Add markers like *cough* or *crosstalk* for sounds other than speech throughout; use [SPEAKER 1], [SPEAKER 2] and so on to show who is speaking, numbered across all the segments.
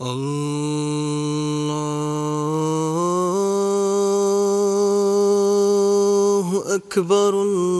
[SPEAKER 1] الله أكبر الله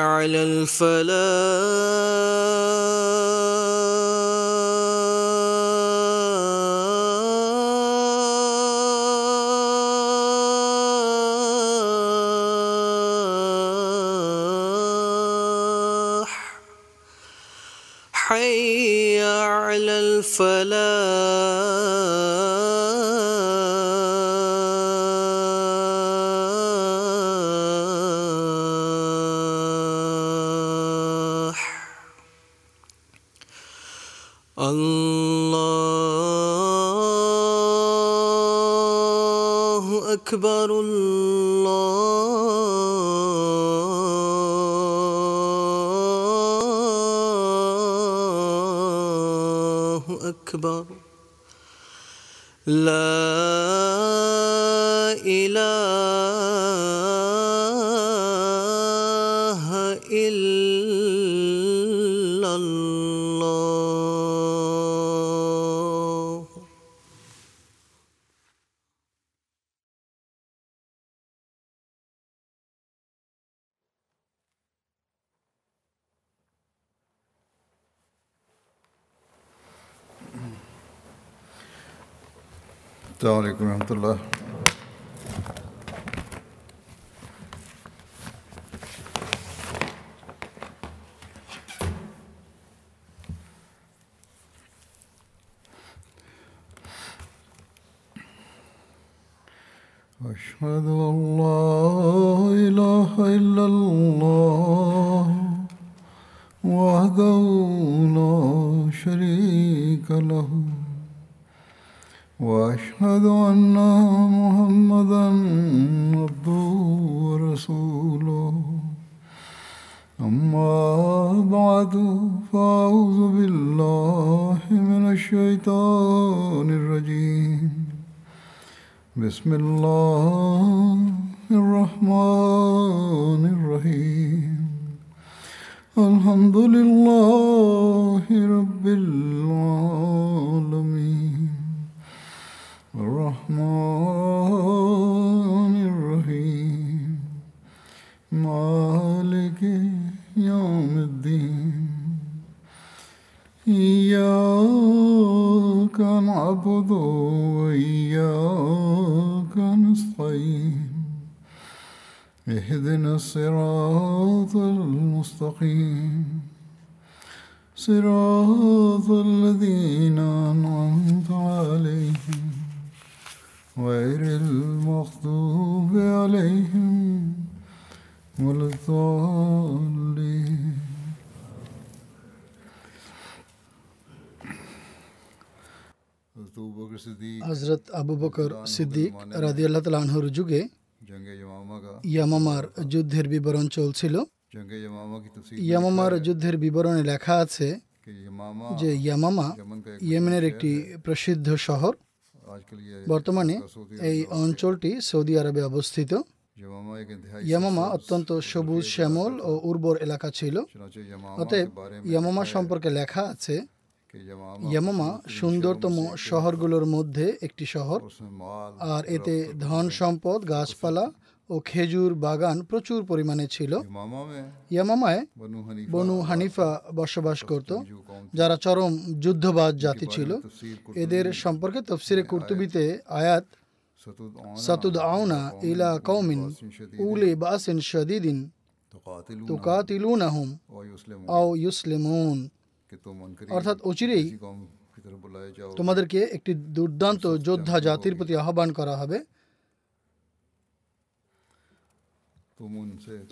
[SPEAKER 1] على الفلاح.
[SPEAKER 2] السلام علیکم
[SPEAKER 3] رحمۃ اللہ বকর সিদ্দিক রাজি আল্লাহ তালাহর যুগে ইয়ামামার যুদ্ধের বিবরণ চলছিল। ইয়ামামার যুদ্ধের বিবরণে লেখা আছে যে ইয়ামামা ইয়েমেনের একটি প্রসিদ্ধ শহর। বর্তমানে এই অঞ্চলটি সৌদি আরবে অবস্থিত। ইয়ামামা অত্যন্ত সবুজ শ্যামল ও উর্বর এলাকা ছিল। অতএব ইয়ামামা সম্পর্কে লেখা আছে ইয়ামামা সুন্দরতম শহরগুলোর মধ্যে একটি শহর। আর এতে ধন সম্পদ গাছপালা ও খেজুর বাগান প্রচুর পরিমাণে ছিল। ইয়ামামায় বনু হানিফা বসবাস করত যারা চরম যুদ্ধবাদ জাতি ছিল। এদের সম্পর্কে তফসিরে কুর্তুবিতে আয়াত সাতুদ আউনা ইলা কৌমিন উলে বাসিন শদিদিন। তুকাতিলুনাহুম আও ইউসলিমুন। অর্থাৎ অচিরেই তোমাদেরকে একটি দুর্দান্ত যোদ্ধা জাতির প্রতি আহ্বান করা হবে।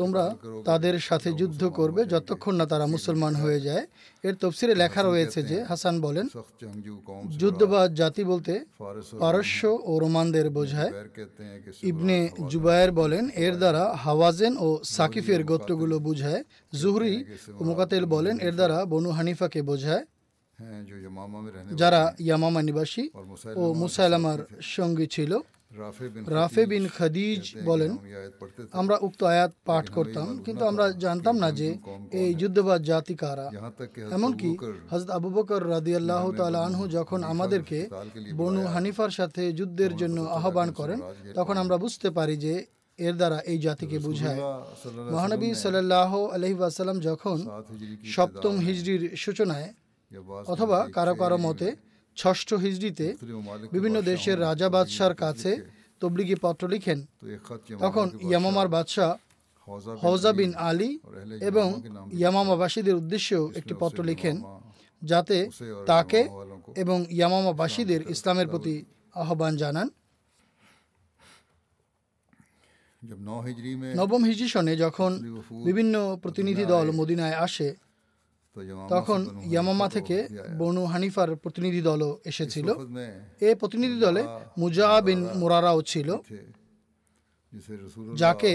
[SPEAKER 3] তোমরা তাদের সাথে যুদ্ধ করবে যতক্ষণ না তারা মুসলমান হয়ে যায়। এর তফসিরে লেখা রয়েছে যে হাসান বলেন,
[SPEAKER 2] যুদ্ধ
[SPEAKER 3] বা জাতি বলতে পারস্য ও রোমানদের বোঝায়। ইবনে জুবায়ের বলেন, এর দ্বারা হাওয়াজেন ও সাকিফের গোত্রগুলো বোঝায়। জুহরি ও মোকাতেল বলেন, এর দ্বারা বনু হানিফাকে বোঝায়। যারা ইয়ামামা নিবাসী ও মুসাইলামার সঙ্গী ছিল রাফে বিন খাদিজ বলেন আমরা উক্ত আয়াত পাঠ করতাম কিন্তু আমরা জানতাম না যে এই যুদ্ধবাদ জাতি কারা এমনকি হজরত আবু বকর রাজি আল্লাহ আনহু যখন আমাদেরকে বনু হানিফার সাথে যুদ্ধের জন্য আহ্বান করেন তখন আমরা বুঝতে পারি যে এর দ্বারা এই জাতিকে বুঝায়। মহানবী সাল্লাহ আলহি যখন সপ্তম হিজড়ির সূচনায় অথবা কারও কারও মতে ষষ্ঠ হিজড়িতে বিভিন্ন দেশের রাজা বাদশার কাছে তবলিগি পত্র লিখেন। তখন ইয়ামামার বাদশাহ হৌজা বিন আলী এবং ইয়ামামাবাসীদের উদ্দেশ্যেও একটি পত্র লিখেন, যাতে তাকে এবং ইয়ামামাবাসীদের ইসলামের প্রতি আহ্বান জানান। নবম হিজি সনে যখন বিভিন্ন প্রতিনিধি দল মদিনায় আসে তখন ইয়ামামা থেকে বনু হানিফার প্রতিনিধি দলও এসেছিল। এ প্রতিনিধি দলে মুজা বিন মুরারাও ছিল যাকে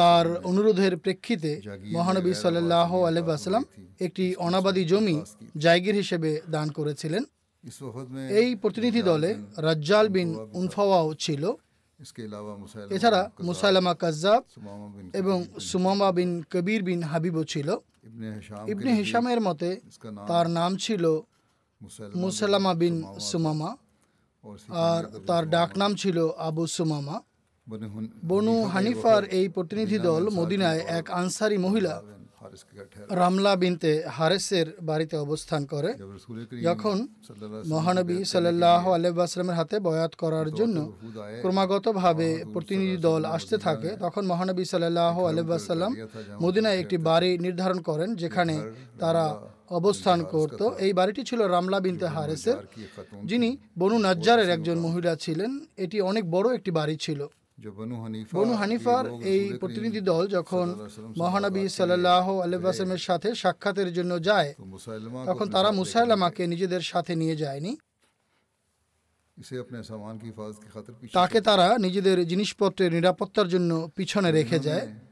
[SPEAKER 3] তার অনুরোধের প্রেক্ষিতে মহানবী সাল্লাহ আলহাম একটি অনাবাদী জমি জায়গির হিসেবে দান করেছিলেন। এই প্রতিনিধি দলে রাজ্জাল বিন উনফাওয়াও ছিল। এছাড়া মুসাইলামা
[SPEAKER 2] কাজাব
[SPEAKER 3] এবং সুমামা বিন কবির বিন হাবিবও ছিল। ইবনে হিসামের মতে তার নাম ছিল মুসালামা বিন সুমামা। আর তার ডাক নাম ছিল আবু সুমামা। বনু হানিফার এই প্রতিনিধি দল মদিনায় এক আনসারি মহিলা রামলা বিনতে হারেসের বাড়িতে অবস্থান করে। যখন মহানবী সাল্লাহ আলাইসলামের হাতে বয়াত করার জন্য ক্রমাগতভাবে প্রতিনিধি দল আসতে থাকে। তখন মহানবী সাল্লাহ আলাইসাল্লাম মদিনায় একটি বাড়ি নির্ধারণ করেন যেখানে তারা অবস্থান করত। এই বাড়িটি ছিল রামলা বিনতে হারেসের। যিনি বনু নাজ্জারের একজন মহিলা ছিলেন। এটি অনেক বড় একটি বাড়ি ছিল। বনু হানিফার এই প্রতিনিধি দল যখন মহানবী সাল্লাহ আলাইসালামের সাথে সাক্ষাতের জন্য যায় তখন তারা মুসাইলামাকে নিজেদের সাথে নিয়ে যায়নি। তাকে তারা নিজেদের জিনিসপত্রের নিরাপত্তার জন্য পিছনে রেখে যায়।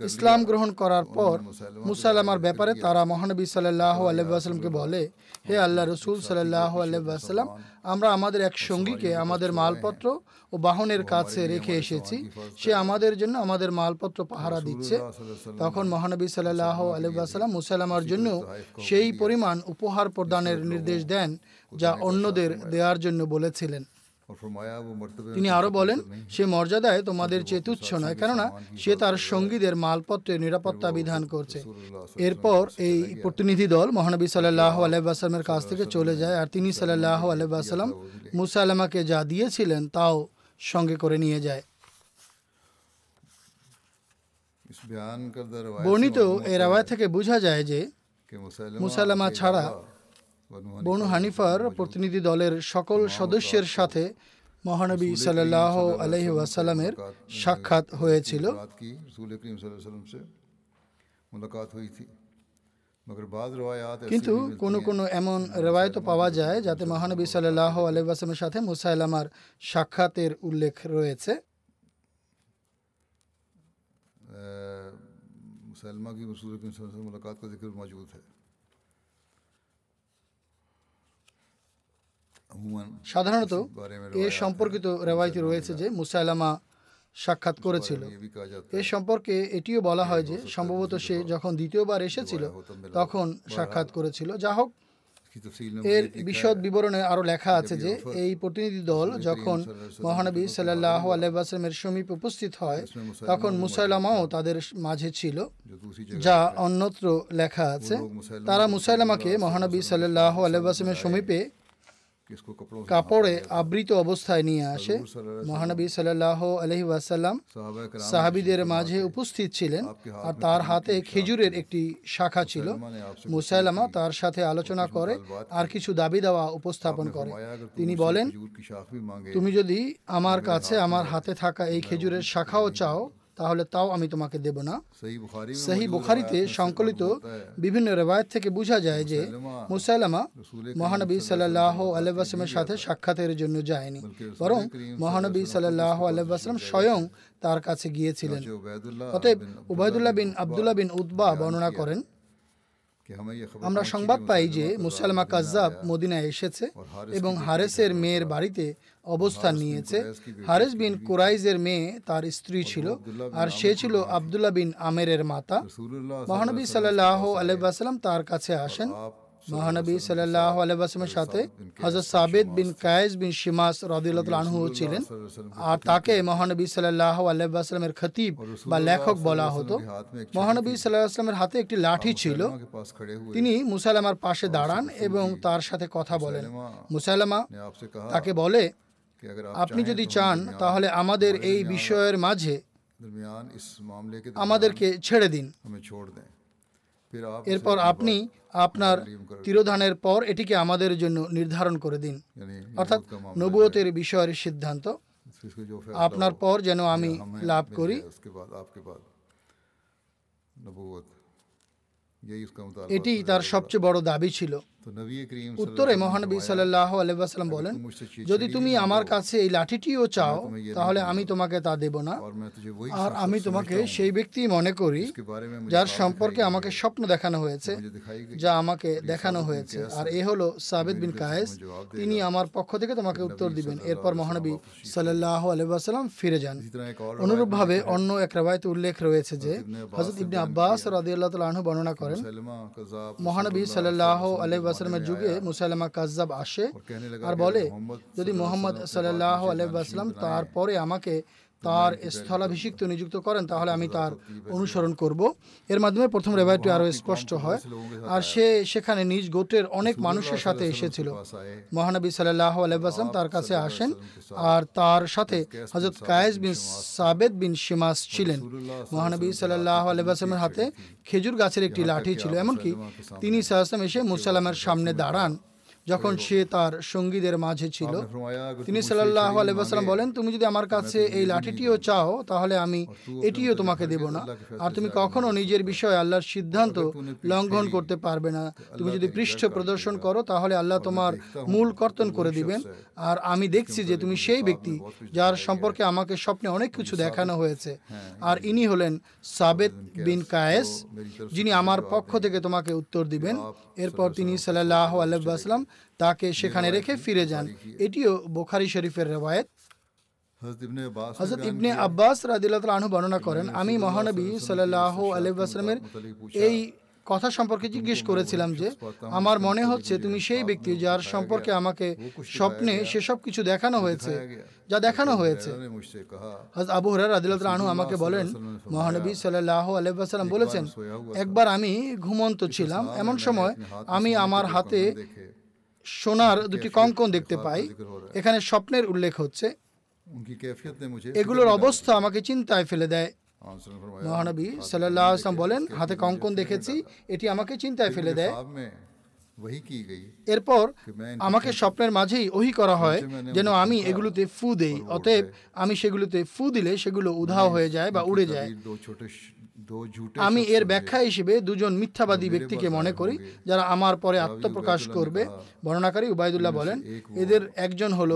[SPEAKER 3] ইসলাম গ্রহণ করার পর মুসাইলামার ব্যাপারে তারা মহানবী সাল্লাহ আলহামকে বলে হে আল্লাহ রসুল সাল্লাহ আলহাম আমরা আমাদের এক সঙ্গীকে আমাদের মালপত্র ও বাহনের কাছে রেখে এসেছি। সে আমাদের জন্য আমাদের মালপত্র পাহারা দিচ্ছে। তখন মহানবী সাল্লাহ আলহাম মুসাইলামার জন্য সেই পরিমাণ উপহার প্রদানের নির্দেশ দেন যা অন্যদের দেওয়ার জন্য বলেছিলেন। তিনি আরও বলেন সে মর্যাদায় তোমাদের চেয়ে তুচ্ছ নয় কেননা সে তার সঙ্গীদের মালপত্রের নিরাপত্তা বিধান করছে। এরপর এই প্রতিনিধি দল মহানবী সাল্লাহ আলহামের কাছ থেকে চলে যায়। আর তিনি সাল্লাহ আলাইসাল্লাম মুসাল্লামাকে যা দিয়েছিলেন তাও সঙ্গে করে নিয়ে যায়। বর্ণিত এ রাওয়ায় থেকে বোঝা যায় যে মুসালামা ছাড়া বনু হানিফার প্রতিনিধি দলের সকল সদস্যের সাথে মহানবী সাল্লাহ আলহি ওয়াসাল্লামের সাক্ষাৎ হয়েছিল। কিন্তু কোনো কোনো এমন রেওয়ায়ত পাওয়া যায় যাতে মহানবী সাল্লাহ আলহিবাসমের সাথে মুসাইলামার সাক্ষাতের উল্লেখ রয়েছে।
[SPEAKER 2] মুসাইলমা কি মুলাকাত কা জিক্র মৌজুদ
[SPEAKER 3] সাধারণত এ সম্পর্কিত রেওয়ায়তি রয়েছে যে মুসাইলামা সাক্ষাৎ করেছিল। এ সম্পর্কে এটিও বলা হয় যে সম্ভবত সে যখন দ্বিতীয়বার এসেছিল তখন সাক্ষাৎ করেছিল। যা হোক এর বিশদ বিবরণে আরও লেখা আছে যে এই প্রতিনিধি দল যখন মহানবী সাল্লাহ আসলামের সমীপ উপস্থিত হয় তখন মুসাইলামাও তাদের মাঝে ছিল যা অন্যত্র লেখা আছে। তারা মুসাইলামাকে মহানবী সাল্লাহ আলাইসলামের সমীপে কাপড়ে আবৃত অবস্থায় নিয়ে আসে। মহানবী সাল্লাহ আলহি ওয়াসাল্লাম সাহাবিদের মাঝে উপস্থিত ছিলেন আর তার হাতে খেজুরের একটি শাখা ছিল। মুসাইলামা তার সাথে আলোচনা করে আর কিছু দাবি দেওয়া উপস্থাপন করে। তিনি বলেন তুমি যদি আমার কাছে আমার হাতে থাকা এই খেজুরের শাখাও চাও তাহলে তাও আমি তোমাকে দেব না। সেই বুখারিতে সংকলিত বিভিন্ন রেবায়ত থেকে বোঝা যায় যে মুসাইলামা মহানবী সাল্লাহ আলহামের সাথে সাক্ষাতের জন্য যায়নি। বরং মহানবী সাল্লাহ আলহাম স্বয়ং তার কাছে গিয়েছিলেন। অতএব উবায়দুল্লাহ বিন আবদুল্লাহ বিন উদ্বা বর্ণনা করেন। আমরা সংবাদ পাই যে মুসালমা কাজ্জাব মদিনায় এসেছে এবং হারেসের মেয়ের বাড়িতে অবস্থান নিয়েছে। হারেস বিন কুরাইজের মেয়ে তার স্ত্রী ছিল। আর সে ছিল আবদুল্লাহ বিন আমেরের মাতা। মহানবী সাল্লাহ আলহাম তার কাছে আসেন। মহানবী সাল্লাহ আলহামের সাথে হজরত সাবেদ বিন কায়েস বিন শিমাস রদুল্লাহু ছিলেন। আর তাকে মহানবী সাল্লাহ আলহামের খতিব বা লেখক বলা হতো। মহানবী সাল্লাহ আসলামের হাতে একটি লাঠি ছিল। তিনি মুসালামার পাশে দাঁড়ান এবং তার সাথে কথা বলেন। মুসালামা তাকে বলে আপনি যদি চান তাহলে আমাদের এই বিষয়ের মাঝে আমাদেরকে ছেড়ে দিন। এরপর আপনি আপনার তিরোধানের পর এটিকে আমাদের জন্য নির্ধারণ করে দিন। অর্থাৎ নবুয়তের বিষয়ের সিদ্ধান্ত। আপনার পর যেন আমি লাভ করি। এটি তার সবচেয়ে বড় দাবি ছিল। উত্তরে মহানবী সাল্লাহ আলাইসাল্লাম বলেন যদি তুমি আমার কাছে এই লাঠিটিও চাও তাহলে আমি তোমাকে তা দেব না। আর আমি তোমাকে সেই ব্যক্তি মনে করি যার সম্পর্কে আমাকে স্বপ্ন দেখানো হয়েছে যা আমাকে দেখানো হয়েছে। আর এ হলো সাবেদ বিন কায়েস তিনি আমার পক্ষ থেকে তোমাকে উত্তর দিবেন। এরপর মহানবী সাল্লাহ আলহাম ফিরে যান। অনুরূপভাবে অন্য এক রাবায়তে উল্লেখ রয়েছে যে হজরত ইবনে আব্বাস রাদিয়াল্লাহু বর্ণনা করেন মহানবী সাল্লাহ আলহ যুগে মুসাইলামা কাজ্জাব আসে আর বলে যদি মোহাম্মদ সাল্লাহ আলহাম তার পরে আমাকে তার স্থলাভিষিক্ত নিযুক্ত করেন, তাহলে আমি তার অনুসরণ করব। এর মাধ্যমে প্রথম রেবায়টি আরও স্পষ্ট হয়। আর সে সেখানে নিজ গোটের অনেক মানুষের সাথে এসেছিল। মহানবী সাল্লাহ আলাইসালাম তার কাছে আসেন আর তার সাথে হজরত কায়েস বিন সাবেদ বিন শিমাস ছিলেন। মহানবী সাল্লাহ আলাইসালামের হাতে খেজুর গাছের একটি লাঠি ছিল। এমনকি তিনি সাহসাম এসে মুসাল্লামের সামনে দাঁড়ান। যখন সে তার সঙ্গীদের মাঝে ছিল তিনি সাল্লাহ আলাইসাল্লাম বলেন তুমি যদি আমার কাছে এই লাঠিটিও চাও তাহলে আমি এটিও তোমাকে দেব না। আর তুমি কখনো নিজের বিষয়ে আল্লাহর সিদ্ধান্ত লঙ্ঘন করতে পারবে না। তুমি যদি পৃষ্ঠ প্রদর্শন করো তাহলে আল্লাহ তোমার মূল কর্তন করে দিবেন। আর আমি দেখছি যে তুমি সেই ব্যক্তি যার সম্পর্কে আমাকে স্বপ্নে অনেক কিছু দেখানো হয়েছে। আর ইনি হলেন সাবেদ বিন কায়েস। যিনি আমার পক্ষ থেকে তোমাকে উত্তর দিবেন। এরপর তিনি সাল্লাহ আল্লাহ আসলাম তাকে সেখানে রেখে ফিরে যান। এটিও বোখারি শরীফের রেওয়ায়ত। হজরত ইবনে আব্বাস রাদিল্লাহ আনহু বর্ণনা করেন আমি মহানবী সাল্লাহ আলহামের এই কথা সম্পর্কে জিজ্ঞেস করেছিলাম যে আমার মনে হচ্ছে তুমি সেই ব্যক্তি যার সম্পর্কে আমাকে স্বপ্নে সেসব কিছু দেখানো হয়েছে যা দেখানো হয়েছে। আবু হরার আদিলত আনু আমাকে বলেন মহানবী সাল্লাহ আলহাম বলেছেন একবার আমি ঘুমন্ত ছিলাম এমন সময় আমি আমার হাতে সোনার দুটি কঙ্কন দেখতে পাই। এখানে স্বপ্নের উল্লেখ হচ্ছে। এগুলোর অবস্থা আমাকে চিন্তায় ফেলে দেয়। মহানবী সাল্লাহ আসলাম বলেন হাতে কঙ্কন দেখেছি এটি আমাকে চিন্তায় ফেলে দেয়। এরপর আমাকে স্বপ্নের মাঝেই ওহি করা হয় যেন আমি এগুলোতে ফু দেই। অতএব আমি সেগুলোতে ফু দিলে সেগুলো উধাও হয়ে যায় বা উড়ে যায়। আমি এর ব্যাখ্যা হিসেবে দুজন মিথ্যাবাদী ব্যক্তিকে মনে করি যারা আমার পরে আত্মপ্রকাশ করবে। বর্ণনাকারী উবায়দুল্লাহ বলেন এদের একজন হল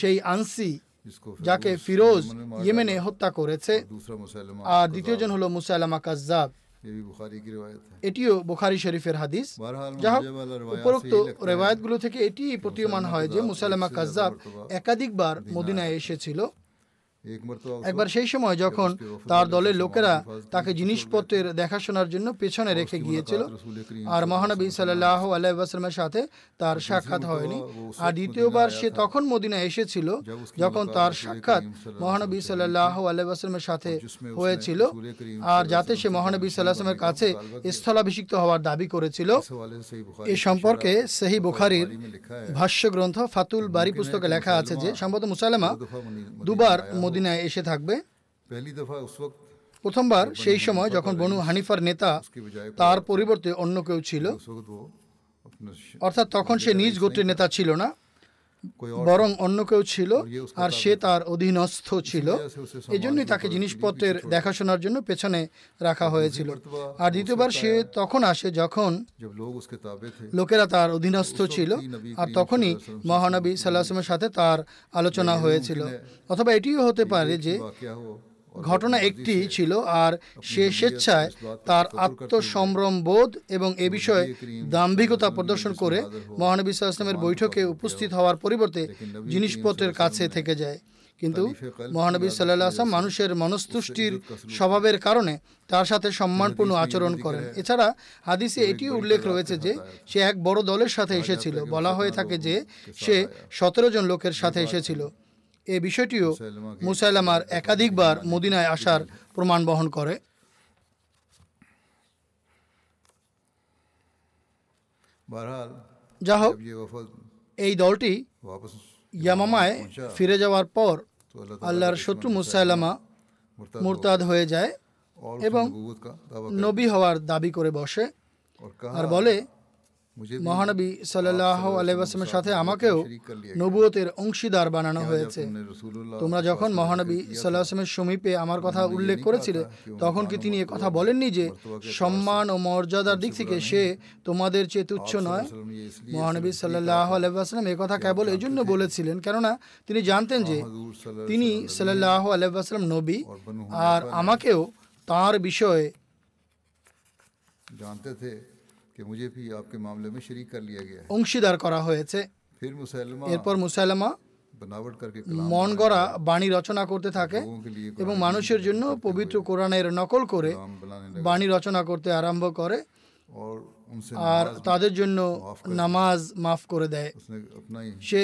[SPEAKER 3] সেই আনসি যাকে ফিরোজ ইয়েমেনে হত্যা করেছে। আর দ্বিতীয় জন হলো মুসাইলামা
[SPEAKER 2] কাজাব
[SPEAKER 3] এটিও বুখারি শরীফের হাদিস। যা হোক উপরোক্ত রেবায়াতগুলো থেকে এটি প্রতীয়মান হয় যে মুসাইলামা কাজাব একাধিকবার মদিনায় এসেছিল। একবার সেই সময় যখন তার দলের লোকেরা তাকে জিনিসপত্রের দেখাশোনার জন্য পেছনে রেখে গিয়েছিল। আর মহানবী সাল্লাহ আলাইসালামের সাথে তার সাক্ষাৎ হয়নি। আর দ্বিতীয়বার সে তখন মদিনা এসেছিল যখন তার সাক্ষাৎ মহানবী সাল্লাহ আলাইসালামের সাথে হয়েছিল। আর যাতে সে মহানবী সাল্লাহামের কাছে স্থলাভিষিক্ত হওয়ার দাবি করেছিল। এ সম্পর্কে সেহি বুখারির ভাষ্য গ্রন্থ ফাতুল বাড়ি পুস্তকে লেখা আছে যে সম্ভবত মুসালামা দুবার মদিনায় এসে থাকবে। প্রথমবার সেই সময় যখন বনু হানিফার নেতা তার পরিবর্তে অন্য কেউ ছিল। অর্থাৎ তখন সে নিজ গোত্রের নেতা ছিল না। বরং অন্য কেউ ছিল আর সে তার অধীনস্থ ছিল। এজন্যই তাকে জিনিসপত্রের দেখাশোনার জন্য পেছনে রাখা হয়েছিল। আর দ্বিতীয়বার সে তখন আসে যখন লোকেরা তার অধীনস্থ ছিল আর তখনই মহানবী সাল্লাহমের সাথে তার আলোচনা হয়েছিল। অথবা এটিও হতে পারে যে ঘটনা একটি ছিল আর সে স্বেচ্ছায় তার আত্মসম্ভ্রম বোধ এবং এ বিষয়ে দাম্ভিকতা প্রদর্শন করে মহানবী সাল্লামের বৈঠকে উপস্থিত হওয়ার পরিবর্তে জিনিসপত্রের কাছে থেকে যায়। কিন্তু মহানবী সাল্লাহ আসলাম মানুষের মনস্তুষ্টির স্বভাবের কারণে তার সাথে সম্মানপূর্ণ আচরণ করেন। এছাড়া হাদিসে এটিও উল্লেখ রয়েছে যে সে এক বড় দলের সাথে এসেছিল। বলা হয়ে থাকে যে সে সতেরো জন লোকের সাথে এসেছিল। এ বিষয়টিও মুসাইলামার একাধিকবার মদিনায় আসার প্রমাণ বহন করে। যা হোক এই দলটি ইয়ামামায় ফিরে যাওয়ার পর আল্লাহর শত্রু মুসাইলামা মুরতাদ হয়ে যায় এবং নবী হওয়ার দাবি করে বসে আর বলে মহানবী সাল্লাহ আলাইসালামের সাথে আমাকেও নবুয়তের অংশীদার বানানো হয়েছে। তোমরা যখন মহানবী সাল্লাহামের সমীপে আমার কথা উল্লেখ করেছিলে তখন কি তিনি কথা বলেননি যে সম্মান ও মর্যাদার দিক থেকে সে তোমাদের চেয়ে তুচ্ছ নয়। মহানবী সাল্লাহ আলাইসালাম এ কথা কেবল এই জন্য বলেছিলেন কেননা তিনি জানতেন যে তিনি সাল্লাহ আলাইসালাম নবী আর আমাকেও তার বিষয়ে
[SPEAKER 2] জানতে
[SPEAKER 3] অংশীদার করা হয়েছে। এরপর মুসাইলামা মন গড়া বাণী রচনা করতে থাকে এবং মানুষের জন্য পবিত্র কোরআনের নকল করে বাণী রচনা করতে আরম্ভ করে। আর তাদের জন্য নামাজ মাফ করে দেয় সে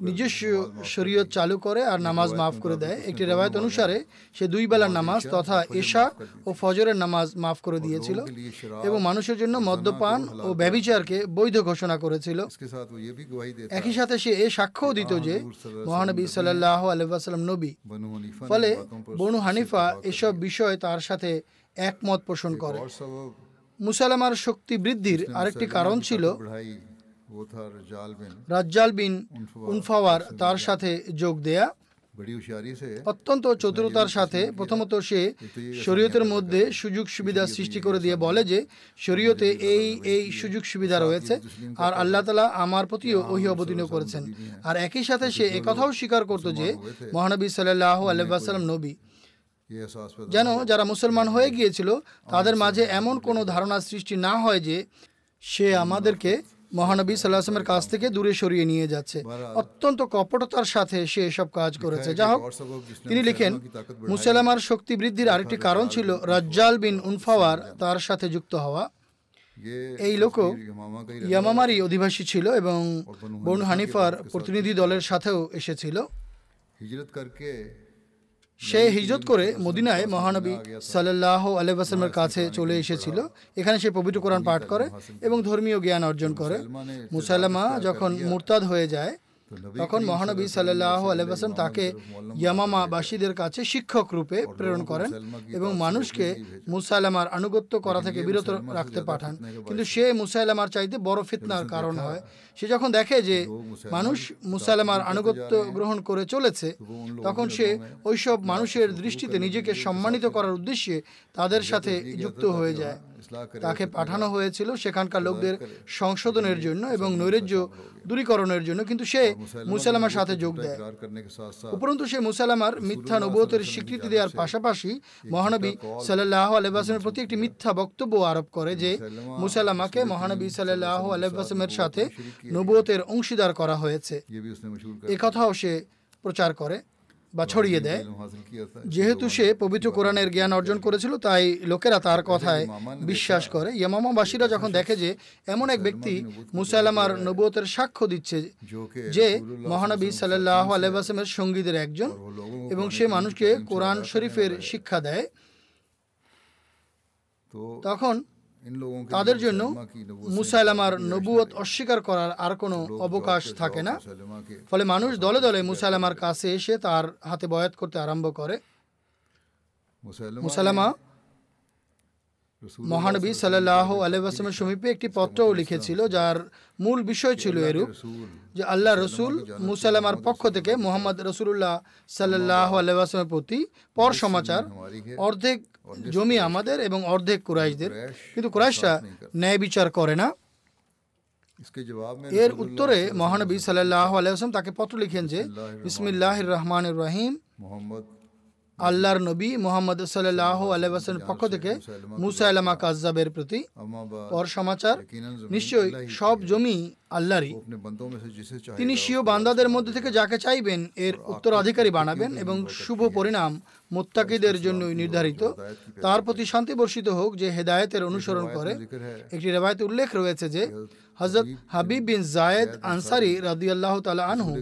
[SPEAKER 3] নিজস্ব শরীয়ত চালু করে আর নামাজ মাফ করে দেয় একটি রেবায়ত অনুসারে সে দুই বেলার নামাজ তথা এশা ও ফজরের নামাজ মাফ করে দিয়েছিল এবং মানুষের জন্য মদ্যপান ও ব্যবিচারকে বৈধ ঘোষণা করেছিল একই সাথে সে এ সাক্ষ্যও দিত যে মহানবী সাল্লাহ আলহাম নবী ফলে বনু হানিফা এসব বিষয় তার সাথে একমত পোষণ করে। মুসালামার শক্তি বৃদ্ধির আরেকটি কারণ ছিল রাজ্জাল বিন উনফাওয়ার তার সাথে যোগ দেয়া। অত্যন্ত চতুরতার সাথে প্রথমত সে শরীয়তের মধ্যে সুযোগ সুবিধা সৃষ্টি করে দিয়ে বলে যে শরীয়তে এই এই সুযোগ সুবিধা রয়েছে আর আল্লাহ তালা আমার প্রতিও ওহি অবতীর্ণ করেছেন। আর একই সাথে সে একথাও স্বীকার করত যে মহানবী সাল্লাহ
[SPEAKER 2] আল্লাহ সাল্লাম নবী।
[SPEAKER 3] যেন যারা মুসলমান হয়ে গিয়েছিল তাদের মাঝে এমন কোনো ধারণা সৃষ্টি না হয় যে সে আমাদেরকে মহানবী সাল্লাহামের কাছ থেকে দূরে সরিয়ে নিয়ে যাচ্ছে। অত্যন্ত কপটতার সাথে সে এসব কাজ করেছে। যা হোক তিনি লিখেন মুসালামার শক্তি বৃদ্ধির আরেকটি কারণ ছিল রাজ্জাল বিন উনফাওয়ার তার সাথে যুক্ত হওয়া। এই
[SPEAKER 2] লোক
[SPEAKER 3] ইয়ামামারি অধিবাসী ছিল এবং বন হানিফার প্রতিনিধি দলের সাথেও এসেছিল।
[SPEAKER 2] হিজরত করকে
[SPEAKER 3] সে হিজরত করে মদিনায় মহানবী সাল্লাহ আলহামের কাছে চলে এসেছিল। এখানে সে পবিত্র কোরআন পাঠ করে এবং ধর্মীয় জ্ঞান অর্জন করে। মুসাল্লামা যখন মুরতাদ হয়ে যায় তখন মহানবী সাল্লাহ
[SPEAKER 2] আলহাম
[SPEAKER 3] তাকে ইয়ামামাবাসীদের কাছে শিক্ষক রূপে প্রেরণ করেন এবং মানুষকে মুসাইলামার আনুগত্য করা থেকে বিরত রাখতে পাঠান। কিন্তু সে মুসাইলামার চাইতে বড় ফিতনার কারণ হয়। সে যখন দেখে যে মানুষ মুসাইলামার আনুগত্য গ্রহণ করে চলেছে তখন সে ওইসব মানুষের দৃষ্টিতে নিজেকে সম্মানিত করার উদ্দেশ্যে তাদের সাথে যুক্ত হয়ে যায়। তাকে পাঠানো হয়েছিল সেখানকার লোকদের সংশোধনের জন্য এবং নৈরাজ্য দূরীকরণের জন্য। কিন্তু সে মুসালামার সাথে যোগ দেয়। উপরন্তু সে মুসালামার মিথ্যা নবতের স্বীকৃতি দেওয়ার পাশাপাশি মহানবী সাল্লাহ আলহাসমের প্রতি একটি মিথ্যা বক্তব্য আরোপ করে যে মুসালামাকে মহানবী সাল্লাহ আলহাসমের সাথে নবতের অংশীদার করা হয়েছে। একথাও সে প্রচার করে। বা ছড়িয়ে দেয়। যেহেতু সে পবিত্র কোরআনের জ্ঞান অর্জন করেছিল তাই লোকেরা তার কথায় বিশ্বাস করে। ইয়ামামাবাসীরা যখন দেখে যে এমন এক ব্যক্তি মুসাইলামার নবুয়তের সাক্ষ্য দিচ্ছে যে মহানবী সাল্লাহ আলহামের সঙ্গীদের একজন এবং সে মানুষকে কোরআন শরীফের শিক্ষা দেয়। তখন তাদের জন্য মুসাইলামার নবুয়ত অস্বীকার করার আর কোনো অবকাশ থাকে না। ফলে মানুষ দলে দলে মুসাইলামার কাছে এসে তার হাতে বয়াত করতে আরম্ভ করে। মুসাইলামা মহানবী সাল্লাহ আলহামের সমীপে একটি পত্রও লিখেছিল যার মূল বিষয় ছিল এরূপ যে আল্লাহ রসুল মুসাল্লামার পক্ষ থেকে মোহাম্মদ রসুল্লাহ সাল্লাহ আলহামের প্রতি পর সমাচার অর্ধেক জমি আমাদের এবং অর্ধেক কুরাইশদের। কিন্তু কুরাইশরা ন্যায় বিচার করে না। এর উত্তরে মহানবী সাল্লাহ আলহাম তাকে পত্র লিখেন যে বিসমিল্লাহ রহমান রাহিম।
[SPEAKER 2] মোহাম্মদ
[SPEAKER 3] আল্লাহর নবী মোহাম্মদ সাল্লাহ আলহামের পক্ষ থেকে মুসা আলামা
[SPEAKER 2] কাজাবের প্রতি
[SPEAKER 3] পর সমাচার। নিশ্চয়ই সব জমি আল্লাহরই। তিনি সিও বান্দাদের মধ্যে থেকে যাকে চাইবেন এর উত্তরাধিকারী বানাবেন এবং শুভ পরিণাম মোত্তাকিদের জন্য নির্ধারিত। তার প্রতি শান্তি বর্ষিত হোক যে হেদায়েতের অনুসরণ করে। একটি রেবায়তে উল্লেখ রয়েছে যে হজরত হাবিব বিন জায়েদ আনসারি রাদিয়াল্লাহু আল্লাহ তালা আনহু।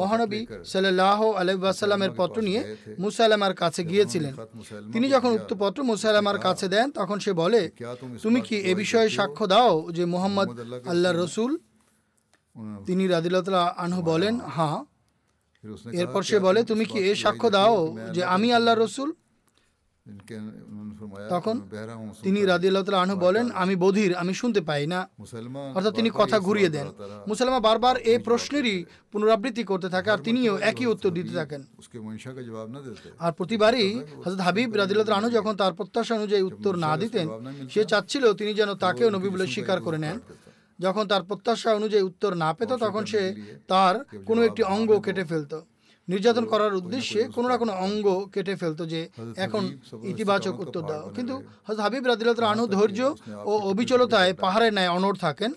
[SPEAKER 3] মহানবী সাল্লাল্লাহু আলাইহি ওয়াসাল্লামের পত্র নিয়ে মুসাইলামার কাছে গিয়েছিলেন। তিনি যখন উক্ত পত্র মুসাইলামার কাছে দেন তখন সে বলে
[SPEAKER 2] হ্যাঁ।
[SPEAKER 3] তুমি কি এ বিষয়ে সাক্ষ্য দাও যে মোহাম্মদ আল্লাহ রসুল তিনি রাদিল্লাহ আনহু বলেন হ্যাঁ। এরপর সে বলে তুমি কি এ সাক্ষ্য দাও যে আমি আল্লাহ রসুল? তখন তিনি রাজিউল্লাহ আনহু বলেন আমি বধির আমি শুনতে পাই না অর্থাৎ তিনি কথা ঘুরিয়ে দেন মুসলমা বারবার এই প্রশ্নেরই পুনরাবৃত্তি করতে থাকে আর তিনিও একই উত্তর দিতে থাকেন আর প্রতিবারই হজরত হাবিব রাজিল্লাহ আনহু যখন তার প্রত্যাশা অনুযায়ী উত্তর না দিতেন সে চাচ্ছিল তিনি যেন তাকেও নবী বলে স্বীকার করে নেন। যখন তার প্রত্যাশা অনুযায়ী উত্তর না পেত তখন সে তার কোনো একটি অঙ্গ কেটে ফেলতো। নির্যাতন করার উদ্দেশ্যে কোনো না কোনো অঙ্গ কেটে ফেলতো যে এখন ইতিবাচক উত্তর দাও। কিন্তু হজরত হাবিব রাদিল্লাহ আনু ধৈর্য ও অবিচলতায় পাহাড়ে ন্যায় অনড় থাকেন।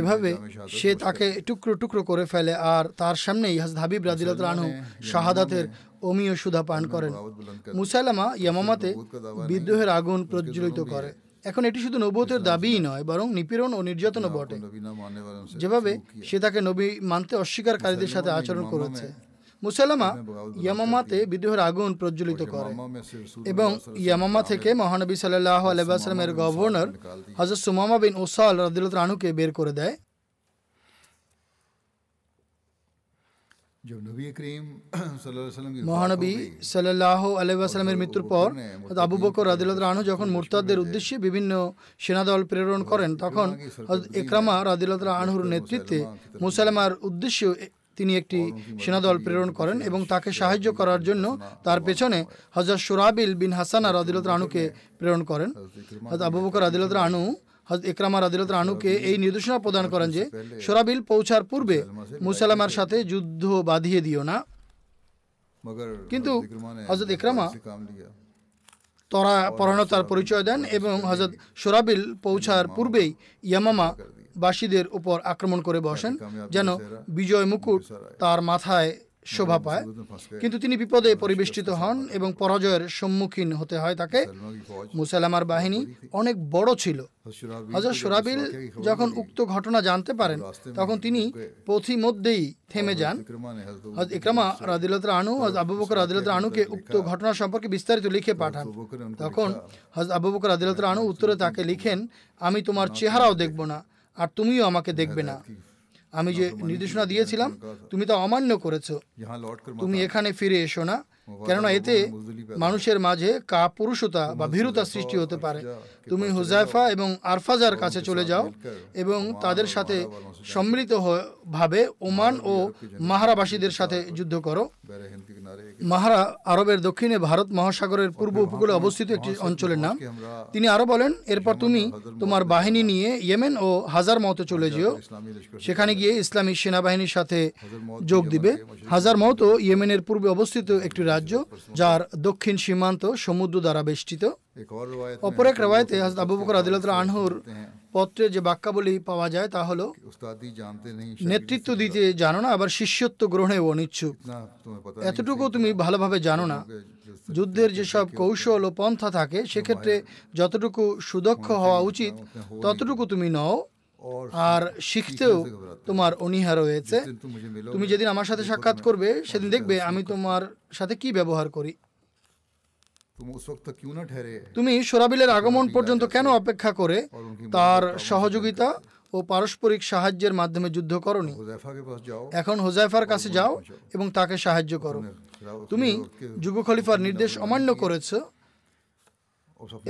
[SPEAKER 3] এভাবে সে তাকে টুকরো টুকরো করে ফেলে আর তার সামনেই হাজরত হাবিব রাদিল্লাহ আনু শাহাদাতের অমীয় সুধা পান করেন। মুসাইলামা ইয়ামামাতে বিদ্রোহের আগুন প্রজ্বলিত করে। এখন এটি শুধু নবুয়তের দাবিই নয় বরং নিপীড়ন ও নির্যাতনও বটে। যেভাবে সে তাকে নবী মানতে অস্বীকারীদের সাথে আচরণ করেছে। মুসালামা ইয়ামামাতে বিদ্রোহের আগুন প্রজ্বলিত করে। এবং ইয়ামামা থেকে মহানবী সাল্লাহ আলাইসালামের গভর্নর হজরত সুমামা বিন ওসাল রাদিল্লাহ রানুকে বের করে দেয়? *clears throat* মহানবী সাল্লাহ আলাইসালামের মৃত্যুর পর আবু বকর রাদিল্লাহ আনহু যখন মুরতাদদের উদ্দেশ্যে বিভিন্ন সেনাদল প্রেরণ করেন তখন একরামা রাদিল্লাহ আনহুর নেতৃত্বে মুসালামার উদ্দেশ্যে তিনি একটি সেনাদল প্রেরণ করেন এবং তাকে সাহায্য করার জন্য তার পেছনে হজরত সুরাবিল বিন হাসানা রাদিল্লাহ আনুকে প্রেরণ করেন। আবু বকর রাদিল্লাহ আনহু হজ ইকরামা রাদিলত রানুকে এই নির্দেশনা প্রদান করেন যে সোরাবিল পৌঁছার পূর্বে মুসালামার সাথে যুদ্ধ বাঁধিয়ে দিও না। কিন্তু হজরত ইকরামা তরা পরাণতার পরিচয় দেন এবং হজরত সোরাবিল পৌঁছার পূর্বেই ইয়ামামা বাসীদের উপর আক্রমণ করে বসেন যেন বিজয় মুকুট তার মাথায় শোভা পায়। কিন্তু তিনি বিপদে পরিবেষ্টিত হন এবং পরাজয়ের সম্মুখীন হতে হয় তাকে। মুসালামার বাহিনী অনেক বড় ছিল। হজর সোরাবিল যখন উক্ত ঘটনা জানতে পারেন তখন তিনি পথি মধ্যেই থেমে যান। ইকরামা রাদিলত আনু হজ আবু বকর রাদিলত আনুকে উক্ত ঘটনা সম্পর্কে বিস্তারিত লিখে পাঠান। তখন হজ আবু বকর রাদিলত আনু উত্তরে তাকে লিখেন আমি তোমার চেহারাও দেখব না আর তুমিও আমাকে দেখবে না। আমি যে নির্দেশনা দিয়েছিলাম তুমি তা অমান্য করেছ। তুমি এখানে ফিরে এসো না। কেননা এতে মানুষের মাঝে কাপুরুষতা বা ভীরুতা সৃষ্টি হতে পারে। তুমি হুজাইফা এবং আরফাজার কাছে চলে যাও এবং তাদের সাথে সম্মিলিত ভাবে ওমান ও মাহারাবাসীদের সাথে যুদ্ধ করো। মাহারা আরবের দক্ষিণে ভারত মহাসাগরের পূর্ব উপকূলে অবস্থিত একটি অঞ্চলের নাম। তিনি আরও বলেন এরপর তুমি তোমার বাহিনী নিয়ে ইয়েমেন ও হাজার মতো চলে যেও। সেখানে গিয়ে ইসলামী সেনাবাহিনীর সাথে যোগ দিবে। হাজার মতো ইয়েমেনের পূর্বে অবস্থিত একটি রাজ্য, যার দক্ষিণ সীমান্ত সমুদ্র দ্বারা বেষ্টিত। অপর এক রায়তে হাজরত আবু বকর আনহুর পত্রে যে বাক্যাবলী পাওয়া যায় তা হলো, নেতৃত্ব দিতে জানো না, আবার শিষ্যত্ব গ্রহণে অনিচ্ছুক। এতটুকু তুমি ভালোভাবে জানো না। যুদ্ধের যেসব কৌশল ও পন্থা থাকে, সেক্ষেত্রে যতটুকু সুদক্ষ হওয়া উচিত, ততটুকু তুমি নও। আর শিখতেও তোমার অনীহা রয়েছে। তুমি যেদিন আমার সাথে সাক্ষাৎ করবে সেদিন দেখবে আমি তোমার সাথে কি ব্যবহার করি। তুমি সোরাবিলের আগমন পর্যন্ত কেন অপেক্ষা করে? তার সহযোগিতা ও পারস্পরিক সাহায্যের মাধ্যমে যুদ্ধ করনি। এখন হোজাইফার কাছে যাও এবং তাকে সাহায্য করো। তুমি যুগ খলিফার নির্দেশ অমান্য করেছ।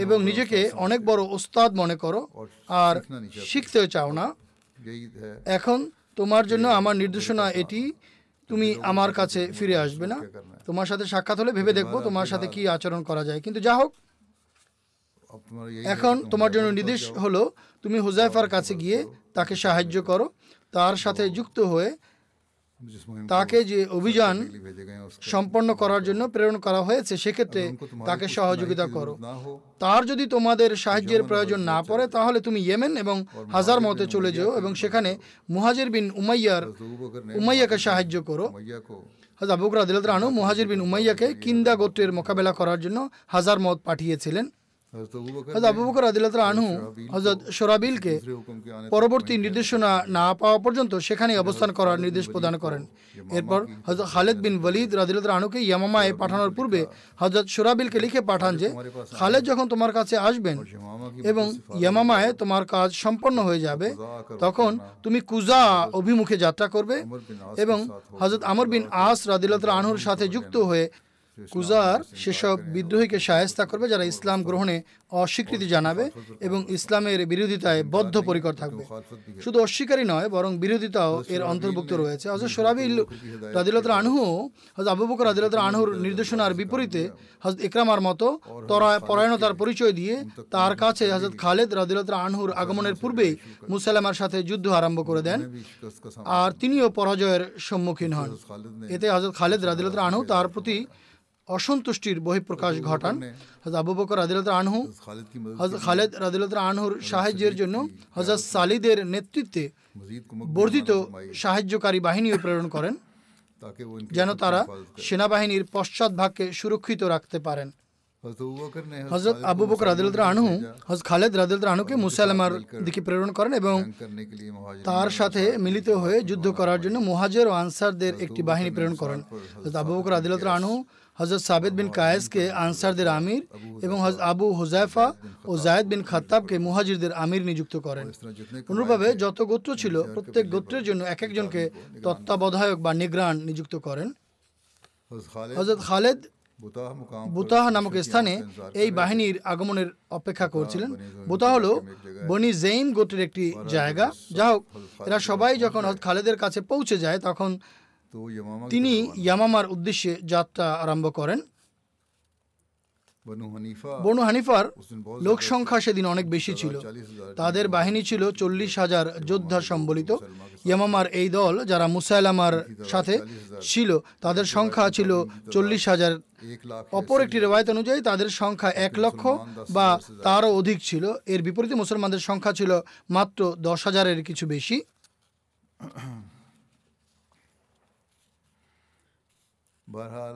[SPEAKER 3] এবং নিজেকে অনেক বড় ওস্তাদ মনে করো আর শিখতে চাও না। এখন তোমার জন্য আমার নির্দেশনা এটি তুমি আমার কাছে ফিরে আসবে না। তোমার সাথে সাক্ষাৎ হলে ভেবে দেখব তোমার সাথে কি আচরণ করা যায়। কিন্তু যা হোক এখন তোমার জন্য নির্দেশ হলো তুমি হুজাইফার কাছে গিয়ে তাকে সাহায্য করো। তার সাথে যুক্ত হয়ে তাকে যে অভিযান সম্পন্ন করার জন্য প্রেরণ করা হয়েছে সেক্ষেত্রে তাকে সহযোগিতা করো। তার যদি তোমাদের সাহায্যের প্রয়োজন না পড়ে তাহলে তুমি ইয়েমেন এবং হাজার মতে চলে যেও এবং সেখানে মুহাজির বিন উমাইয়ার উমাইয়াকে সাহায্য করো। হাজার বকরা দিলাদ রানু মুহাজির বিন উমাইয়াকে কিন্দা গোত্রের মোকাবেলা করার জন্য হাজার মত পাঠিয়েছিলেন। হজরত আবু বকর আদিল্লাহ আনহু হজরত
[SPEAKER 2] সোরাবিলকে
[SPEAKER 3] পরবর্তী নির্দেশনা না পাওয়া পর্যন্ত সেখানে অবস্থান করার নির্দেশ প্রদান করেন। এরপর হজরত খালেদ বিন ওয়ালিদ রাদিল্লাহ আনুকে ইয়ামামায় পাঠানোর পূর্বে হজরত সোরাবিলকে লিখে পাঠান যে খালেদ যখন তোমার কাছে আসবেন এবং ইয়ামামায় তোমার কাজ সম্পন্ন হয়ে যাবে তখন তুমি কুজা অভিমুখে যাত্রা করবে এবং হজরত আমর বিন আস রাদিল্লাহ আনহুর সাথে যুক্ত হয়ে কুজার সেসব বিদ্রোহীকে সায়স্তা করবে যারা ইসলাম গ্রহণে অস্বীকৃতি জানাবে এবং ইসলামের বিরোধিতায় বদ্ধপরিকর থাকবে। শুধু অস্বীকারী নয় বরং বিরোধিতাও এর অন্তর্ভুক্ত রয়েছে। হজরত সোরাবি রাজিলত আনহু হজরত আবু বকর রাজিলত আনহুর নির্দেশনার বিপরীতে হজরত ইকরামার মতো তরায় পরায়ণতার পরিচয় দিয়ে তার কাছে হজরত খালেদ রাজিলত আনহুর আগমনের পূর্বেই মুসালামার সাথে যুদ্ধ আরম্ভ করে দেন আর তিনিও পরাজয়ের সম্মুখীন হন। এতে হজরত খালেদ রাজিলত আনহু তার প্রতি অসন্তুষ্টির বহিঃপ্রকাশ ঘটান। হজরত আবু বকর রাদিলত আনহু হজরত খালেদ রাদিলত আনহুর সাহায্যের জন্য হজরত সালিদের নেতৃত্বে বর্ধিত সাহায্যকারী বাহিনীও প্রেরণ করেন যেন তারা সেনাবাহিনীর পশ্চাৎভাগকে সুরক্ষিত রাখতে পারেন। হজরত আবু বকর রাদিলত আনহু হজ খালেদ রাদিলত আনহুকে মুসালামার দিকে প্রেরণ করেন এবং তার সাথে মিলিত হয়ে যুদ্ধ করার জন্য মুহাজের ও আনসারদের একটি বাহিনী প্রেরণ করেন। হজরত আবু বকর রাদিলত আনহু হজরত সাবেদ বিন কায়েসকে আনসারদের আমির এবং আবু হুজাইফা ও জায়দ বিন খাতাবকে মুহাজিরদের আমির নিযুক্ত করেন। অনুরূপভাবে যত গোত্র ছিল, প্রত্যেক গোত্রের জন্য এক একজনকে তত্ত্বাবধায়ক বা নিগ্রান নিযুক্ত করেন। হজরত খালেদ বুতাহ নামক স্থানে এই বাহিনীর আগমনের অপেক্ষা করছিলেন। বুতাহ হল বনি জেইম গোত্রের একটি জায়গা। যা হোক এরা সবাই যখন খালেদের কাছে পৌঁছে যায়, তখন তিনি ইয়ামামার উদ্দেশ্যে যাত্রা আরম্ভ করেন। বনু হানিফার লোক সংখ্যা সেদিন অনেক বেশি ছিল। তাদের বাহিনী ছিল চল্লিশ হাজার যোদ্ধা সম্বলিত। ইয়ামামার এই দল যারা মুসাইলামার সাথে ছিল তাদের সংখ্যা ছিল চল্লিশ হাজার। অপর একটি রেওয়ায়ত অনুযায়ী তাদের সংখ্যা এক লক্ষ বা তারও অধিক ছিল। এর বিপরীতে মুসলমানদের সংখ্যা ছিল মাত্র দশ হাজারের কিছু বেশি।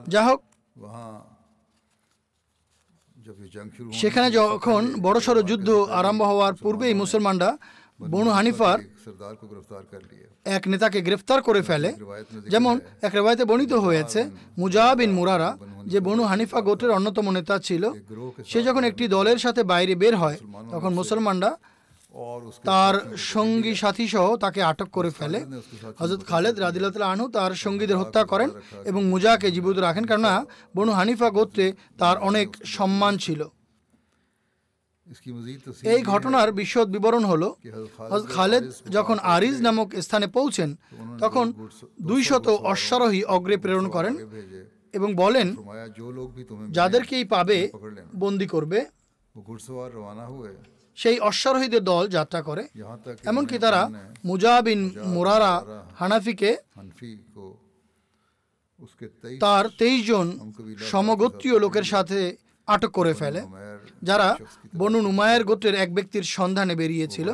[SPEAKER 3] যা হোক সেখানে যখন বড়সড় যুদ্ধ আরম্ভ হওয়ার পূর্বেই মুসলমানরা বনু হানিফার এক নেতাকে গ্রেফতার করে ফেলে। যেমন এক রেবায়তে বর্ণিত হয়েছে মুজাহিন মুরারা যে বনু হানিফা গোটের অন্যতম নেতা ছিল সে যখন একটি দলের সাথে বাইরে বের হয় তখন মুসলমানরা তার সঙ্গী সাথী সহ তাকে আটক করে ফেলে হজরত খালেদ রাদিল্লাহ আনহু তার সঙ্গীদের হত্যা করেন এবং মুজাকে জীবিত রাখেন। কেননা বনু হানিফা গোত্রে তার অনেক সম্মান ছিল। এই ঘটনার বিশদ বিবরণ হলো খালেদ যখন আরিজ নামক স্থানে পৌঁছেন তখন দুইশত অশ্বারোহী অগ্রে প্রেরণ করেন এবং বলেন যাদেরকেই পাবে বন্দি করবে। সেই অশ্বারোহীদের দল যাত্রা করে। এমনকি তারা মুজাবিন মুরারা হানাফিকে তার তেইশ জন সমগোত্রীয় লোকের সাথে আটক করে ফেলে। যারা বনু নুমায়ের গোত্রের এক ব্যক্তির সন্ধানে বেরিয়েছিল।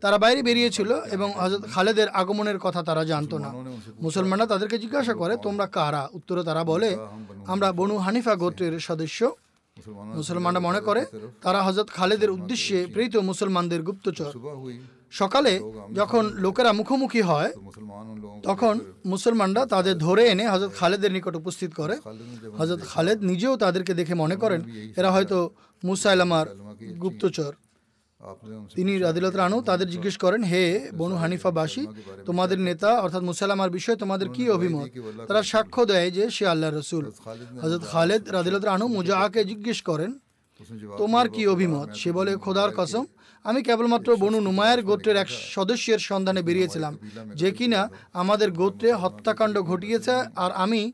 [SPEAKER 3] তারা বাইরে বেরিয়েছিল এবং হজরত খালেদের আগমনের কথা তারা জানতো না। মুসলমানরা তাদেরকে জিজ্ঞাসা করে তোমরা কারা? উত্তরে তারা বলে আমরা বনু হানিফা গোত্রের সদস্য। মুসলমানরা মনে করে তারা হজরত খালেদের উদ্দেশ্যে প্রেরিত মুসলমানদের গুপ্তচর। সকালে যখন লোকেরা মুখোমুখি হয় তখন মুসলমানরা তাদের ধরে এনে হজরত খালেদের নিকট উপস্থিত করে। হজরত খালেদ নিজেও তাদেরকে দেখে মনে করেন এরা হয়তো মুসাইলামার গুপ্তচর। তিনি আদিলত রানু তাদের জিজ্ঞেস করেন হে বনু হানিফা বাসী তোমাদের নেতা অর্থাৎ মুসালামার বিষয়ে তোমাদের কি অভিমত? তারা সাক্ষ্য দেয় যে সে আল্লাহ রসুল। হজরত খালেদ রাদিলত রানু মুজাহাকে জিজ্ঞেস করেন তোমার কি অভিমত? সে বলে খোদার কসম আমি কেবলমাত্র বনু নুমায়ের গোত্রের এক সদস্যের সন্ধানে বেরিয়েছিলাম যে কিনা আমাদের গোত্রে হত্যাকাণ্ড ঘটিয়েছে আর আমি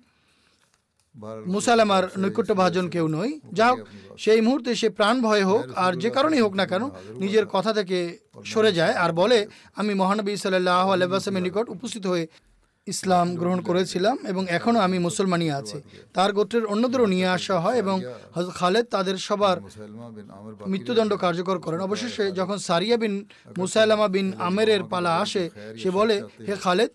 [SPEAKER 3] মুসালামার নৈকট্য ভাজন কেউ নই যা হোক সেই মুহূর্তে সে প্রাণ ভয় হোক আর যে কারণেই হোক না কেন নিজের কথা থেকে সরে যায় আর বলে আমি মহানবী সাল্লাহ আলাইসালামের নিকট উপস্থিত হয়ে ইসলাম গ্রহণ করেছিলাম এবং এখনও আমি মুসলমানই আছি। তার গোত্রের অন্যদেরও নিয়ে আসা হয় এবং খালেদ তাদের সবার মৃত্যুদণ্ড কার্যকর করেন। অবশেষে যখন সারিয়া বিন মুসাইলামা বিন আমেরের পালা আসে সে বলে হে খালেদ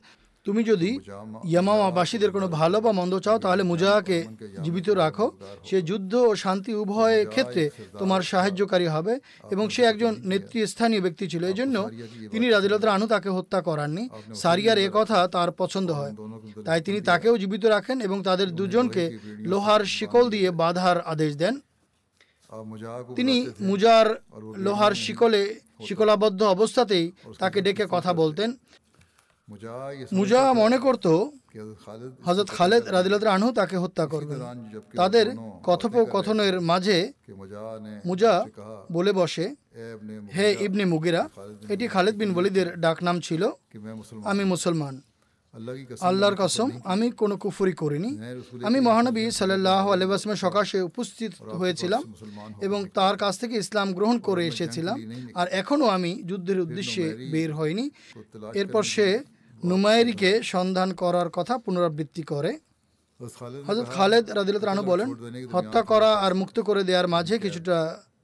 [SPEAKER 3] তুমি যদি ইয়ামাবাসীদের কোনো ভালো বা মন্দ চাও, তাহলে মুজাহাকে জীবিত রাখো। সে যুদ্ধ ও শান্তি উভয় ক্ষেত্রে তোমার সাহায্যকারী হবে এবং সে একজন নেতৃস্থানীয় ব্যক্তি ছিল। এই জন্য তিনি রাজিলতার আনু তাকে হত্যা করাননি। সারিয়ার এ কথা তার পছন্দ হয়। তাই তিনি তাকেও জীবিত রাখেন এবং তাদের দুজনকে লোহার শিকল দিয়ে বাধার আদেশ দেন। তিনি মুজার লোহার শিকলে শিকলাবদ্ধ অবস্থাতেই তাকে ডেকে কথা বলতেন। মুজা মনে করত হজরত খালেদ রাদিলাত আনহু তাকে হত্যা
[SPEAKER 2] করবে।
[SPEAKER 3] তাদের কথোপকথনের মাঝে মুজা বলে বসে হে ইবনে মুগিরা এটি খালেদ বিন বলিদের ডাকনাম ছিল আমি মুসলমান। আল্লাহর কসম? আমি কোনো কুফুরি করিনি। আমি মহানবী সাল্লাহ আলহামের সকাশে উপস্থিত হয়েছিলাম এবং তার কাছ থেকে ইসলাম গ্রহণ করে এসেছিলাম। আর এখনও আমি যুদ্ধের উদ্দেশ্যে বের
[SPEAKER 2] হয়নি।
[SPEAKER 3] এরপর সে নুমাইরিকে সন্ধান করার কথা পুনরাবৃত্তি করে। হজরত খালেদ রাদিলত রানু বলেন হত্যা করা আর মুক্ত করে দেওয়ার মাঝে কিছুটা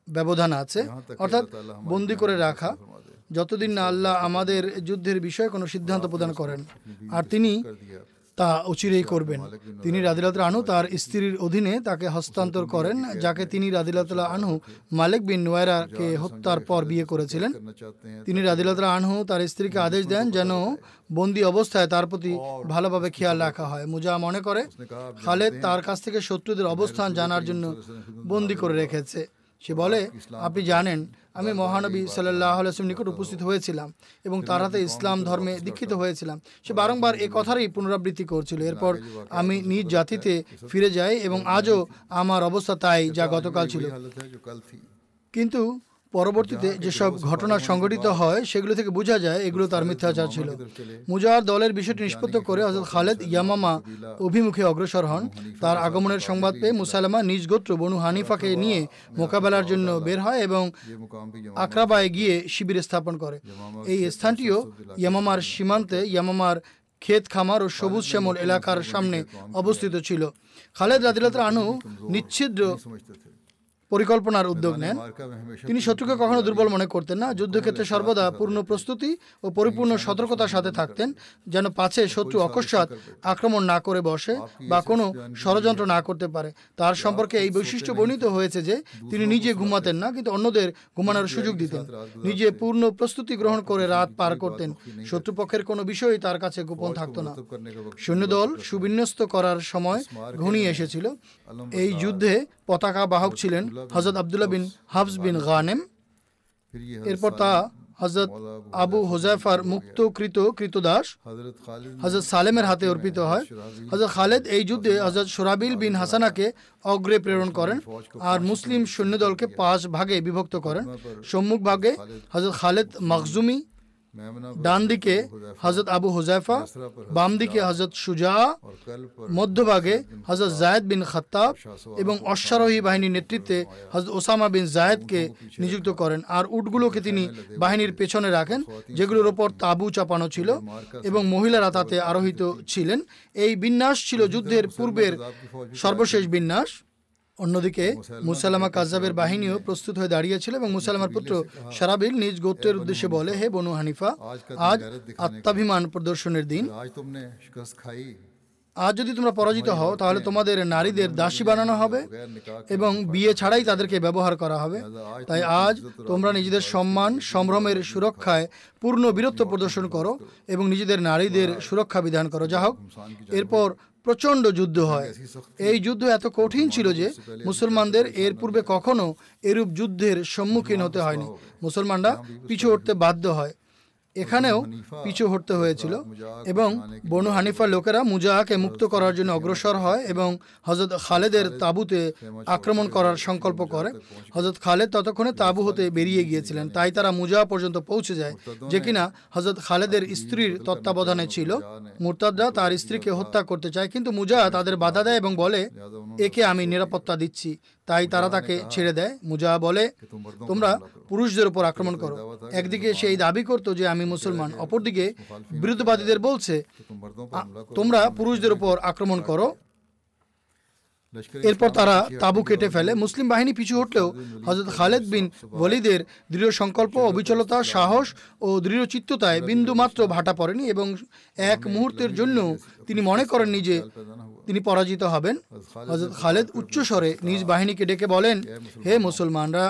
[SPEAKER 3] ব্যবধান আছে। অর্থাৎ বন্দি করে রাখা। যতদিন না আল্লাহ আমাদের যুদ্ধের বিষয়ে কোনো সিদ্ধান্ত প্রদান করেন। আর তিনি তা অচিরেই করবেন। তিনি রাদিলাতুল আনহু তার স্ত্রীর অধীনে তাকে হস্তান্তর করেন, যাকে তিনি রাদিলাতুল্লাহ আনহু মালিক বিন নোয়েরাকে হত্যার পর বিয়ে করেছিলেন। তিনি রাদিলাতুল্লাহ আনহু তার স্ত্রীকে আদেশ দেন যেন বন্দি অবস্থায় তার প্রতি ভালোভাবে খেয়াল রাখা হয়। মুজা মনে করে, খালেদ তার কাছ থেকে শত্রুদের অবস্থান জানার জন্য বন্দি করে রেখেছে। সে বলে আপনি জানেন আমি মহানবী সাল্লাহ আসলাম নিকট উপস্থিত হয়েছিলাম এবং তার হাতে ইসলাম ধর্মে দীক্ষিত হয়েছিলাম। সে বারংবার এ কথারই পুনরাবৃত্তি করছিল। এরপর আমি নিজ জাতিতে ফিরে যাই এবং আজও আমার অবস্থা তাই যা গতকাল ছিল। কিন্তু পরবর্তীতে যেসব ঘটনা সংঘটিত হয় সেগুলো থেকে বোঝা যায় এগুলো তার মিথ্যাচার ছিল। মুজাহার দলের বিষয়টি নিষ্পত্ত করে হজরত খালেদ ইয়ামামা অভিমুখে অগ্রসর হন। তার আগমনের সংবাদ পেয়ে মুসালামা নিজ গোত্র বনু হানিফাকে নিয়ে মোকাবেলার জন্য বের হয় এবং আক্রাবায় গিয়ে শিবির স্থাপন করে। এই স্থানটিও ইয়ামামার সীমান্তে ইয়ামামার ক্ষেত খামার ও সবুজ শ্যামল এলাকার সামনে অবস্থিত ছিল। খালেদ রাদিলাত আনু নিচ্ছিদ্র পরিকল্পনার উদ্যোগ নেন। তিনি শত্রুকে কখনো দুর্বল মনে করতেন না। যুদ্ধক্ষেত্রে সর্বদা পূর্ণ প্রস্তুতি ও পরিপূর্ণ সতর্কতার সাথে থাকতেন যেন পাছে শত্রু অকস্মাৎ আক্রমণ না করে বসে বা কোনো ষড়যন্ত্র না করতে পারে। তার সম্পর্কে এই বৈশিষ্ট্য বর্ণিত হয়েছে যে তিনি নিজে ঘুমাতেন না কিন্তু অন্যদের ঘুমানোর সুযোগ দিতেন। নিজে পূর্ণ প্রস্তুতি গ্রহণ করে রাত পার করতেন। শত্রুপক্ষের কোনো বিষয়ই তার কাছে গোপন থাকতো না। সৈন্যদল সুবিন্যস্ত করার সময় ঘনিয়ে এসেছিল। এই যুদ্ধে পতাকা বাহক ছিলেন হজরত আবদুল্লাহ বিন হাফস বিন গানেম। এরপর তা হজরত আবু হুজাইফার মুক্তকৃত কৃতদাস হজরত সালেমের হাতে অর্পিত হয়। হজরত খালেদ এই যুদ্ধে হজরত সোরাবিল বিন হাসানাকে অগ্রে প্রেরণ করেন আর মুসলিম সৈন্যদলকে পাঁচ ভাগে বিভক্ত করেন। সম্মুখ ভাগে হজরত খালেদ মখজুমি ডান দিকে হজরত আবু হুজাইফা বাম দিকে হজরত সুজা মধ্যভাগে হজরত জায়দ বিন খাত্তাব এবং অশ্বারোহী বাহিনীর নেতৃত্বে হজরত ওসামা বিন জায়দকে নিযুক্ত করেন। আর উটগুলোকে তিনি বাহিনীর পেছনে রাখেন যেগুলোর ওপর তাবু চাপানো ছিল এবং মহিলারা তাতে আরোহিত ছিলেন। এই বিন্যাস ছিল যুদ্ধের পূর্বের সর্বশেষ বিন্যাস। অন্যদিকে মুসালামা কাজাবের বাহিনীও প্রস্তুত হয়ে দাঁড়িয়েছিল এবং মুসালামার পুত্র সারাবিল নিজ গোত্রের উদ্দেশ্যে বলে হে বনু হানিফা আজ আত্মাভিমান প্রদর্শনের দিন। আজ যদি তোমরা পরাজিত হও তাহলে তোমাদের নারীদের দাসী বানানো হবে এবং বিয়ে ছাড়াই তাদেরকে ব্যবহার করা হবে। তাই আজ তোমরা নিজেদের সম্মান সম্ভ্রমের সুরক্ষায় পূর্ণ বীরত্ব প্রদর্শন করো এবং নিজেদের নারীদের সুরক্ষা বিধান করো। যা হোক এরপর প্রচণ্ড যুদ্ধ হয়। এই যুদ্ধ এত কঠিন ছিল যে মুসলমানদের এর পূর্বে কখনো এরূপ যুদ্ধের সম্মুখীন হতে হয়নি। মুসলমানরা পিছু উঠতে বাধ্য হয়। এখানেও পিছু হটতে হয়েছিল এবং বনু হানিফার লোকেরা মুজাহাকে মুক্ত করার জন্য অগ্রসর হয় এবং হজরত খালেদের তাঁবুতে আক্রমণ করার সংকল্প করে। হজরত খালেদ ততক্ষণে তাঁবু হতে বেরিয়ে গিয়েছিলেন। তাই তারা মুজাহা পর্যন্ত পৌঁছে যায় যে কিনা হজরত খালেদের স্ত্রীর তত্ত্বাবধানে ছিল। মুরতাদরা তার স্ত্রীকে হত্যা করতে চায় কিন্তু মুজাহা তাদের বাধা দেয় এবং বলে একে আমি নিরাপত্তা দিচ্ছি। তাই তারা তাকে ছেড়ে দেয়। মুজা বলে তোমরা পুরুষদের উপর আক্রমণ করো। একদিকে সেই দাবি করত যে আমি মুসলমান। অপরদিকে বিরুদ্ধবাদীদের বলছে তোমরা পুরুষদের উপর আক্রমণ করো। এরপর তারা তাবু কেটে ফেলে। মুসলিম বাহিনী পিছু হটলেও হজরত খালেদ বিন ওয়ালিদের দৃঢ় সংকল্প অবিচলতা সাহস ও দৃঢ়চিত্ততায় বিন্দুমাত্র ভাটা পড়েনি এবং এক মুহূর্তের জন্য তিনি মনে করেননি যে তিনি পরাজিত হবেন। হজরত খালেদ উচ্চস্বরে নিজ বাহিনীকে ডেকে বলেন হে মুসলমানরা।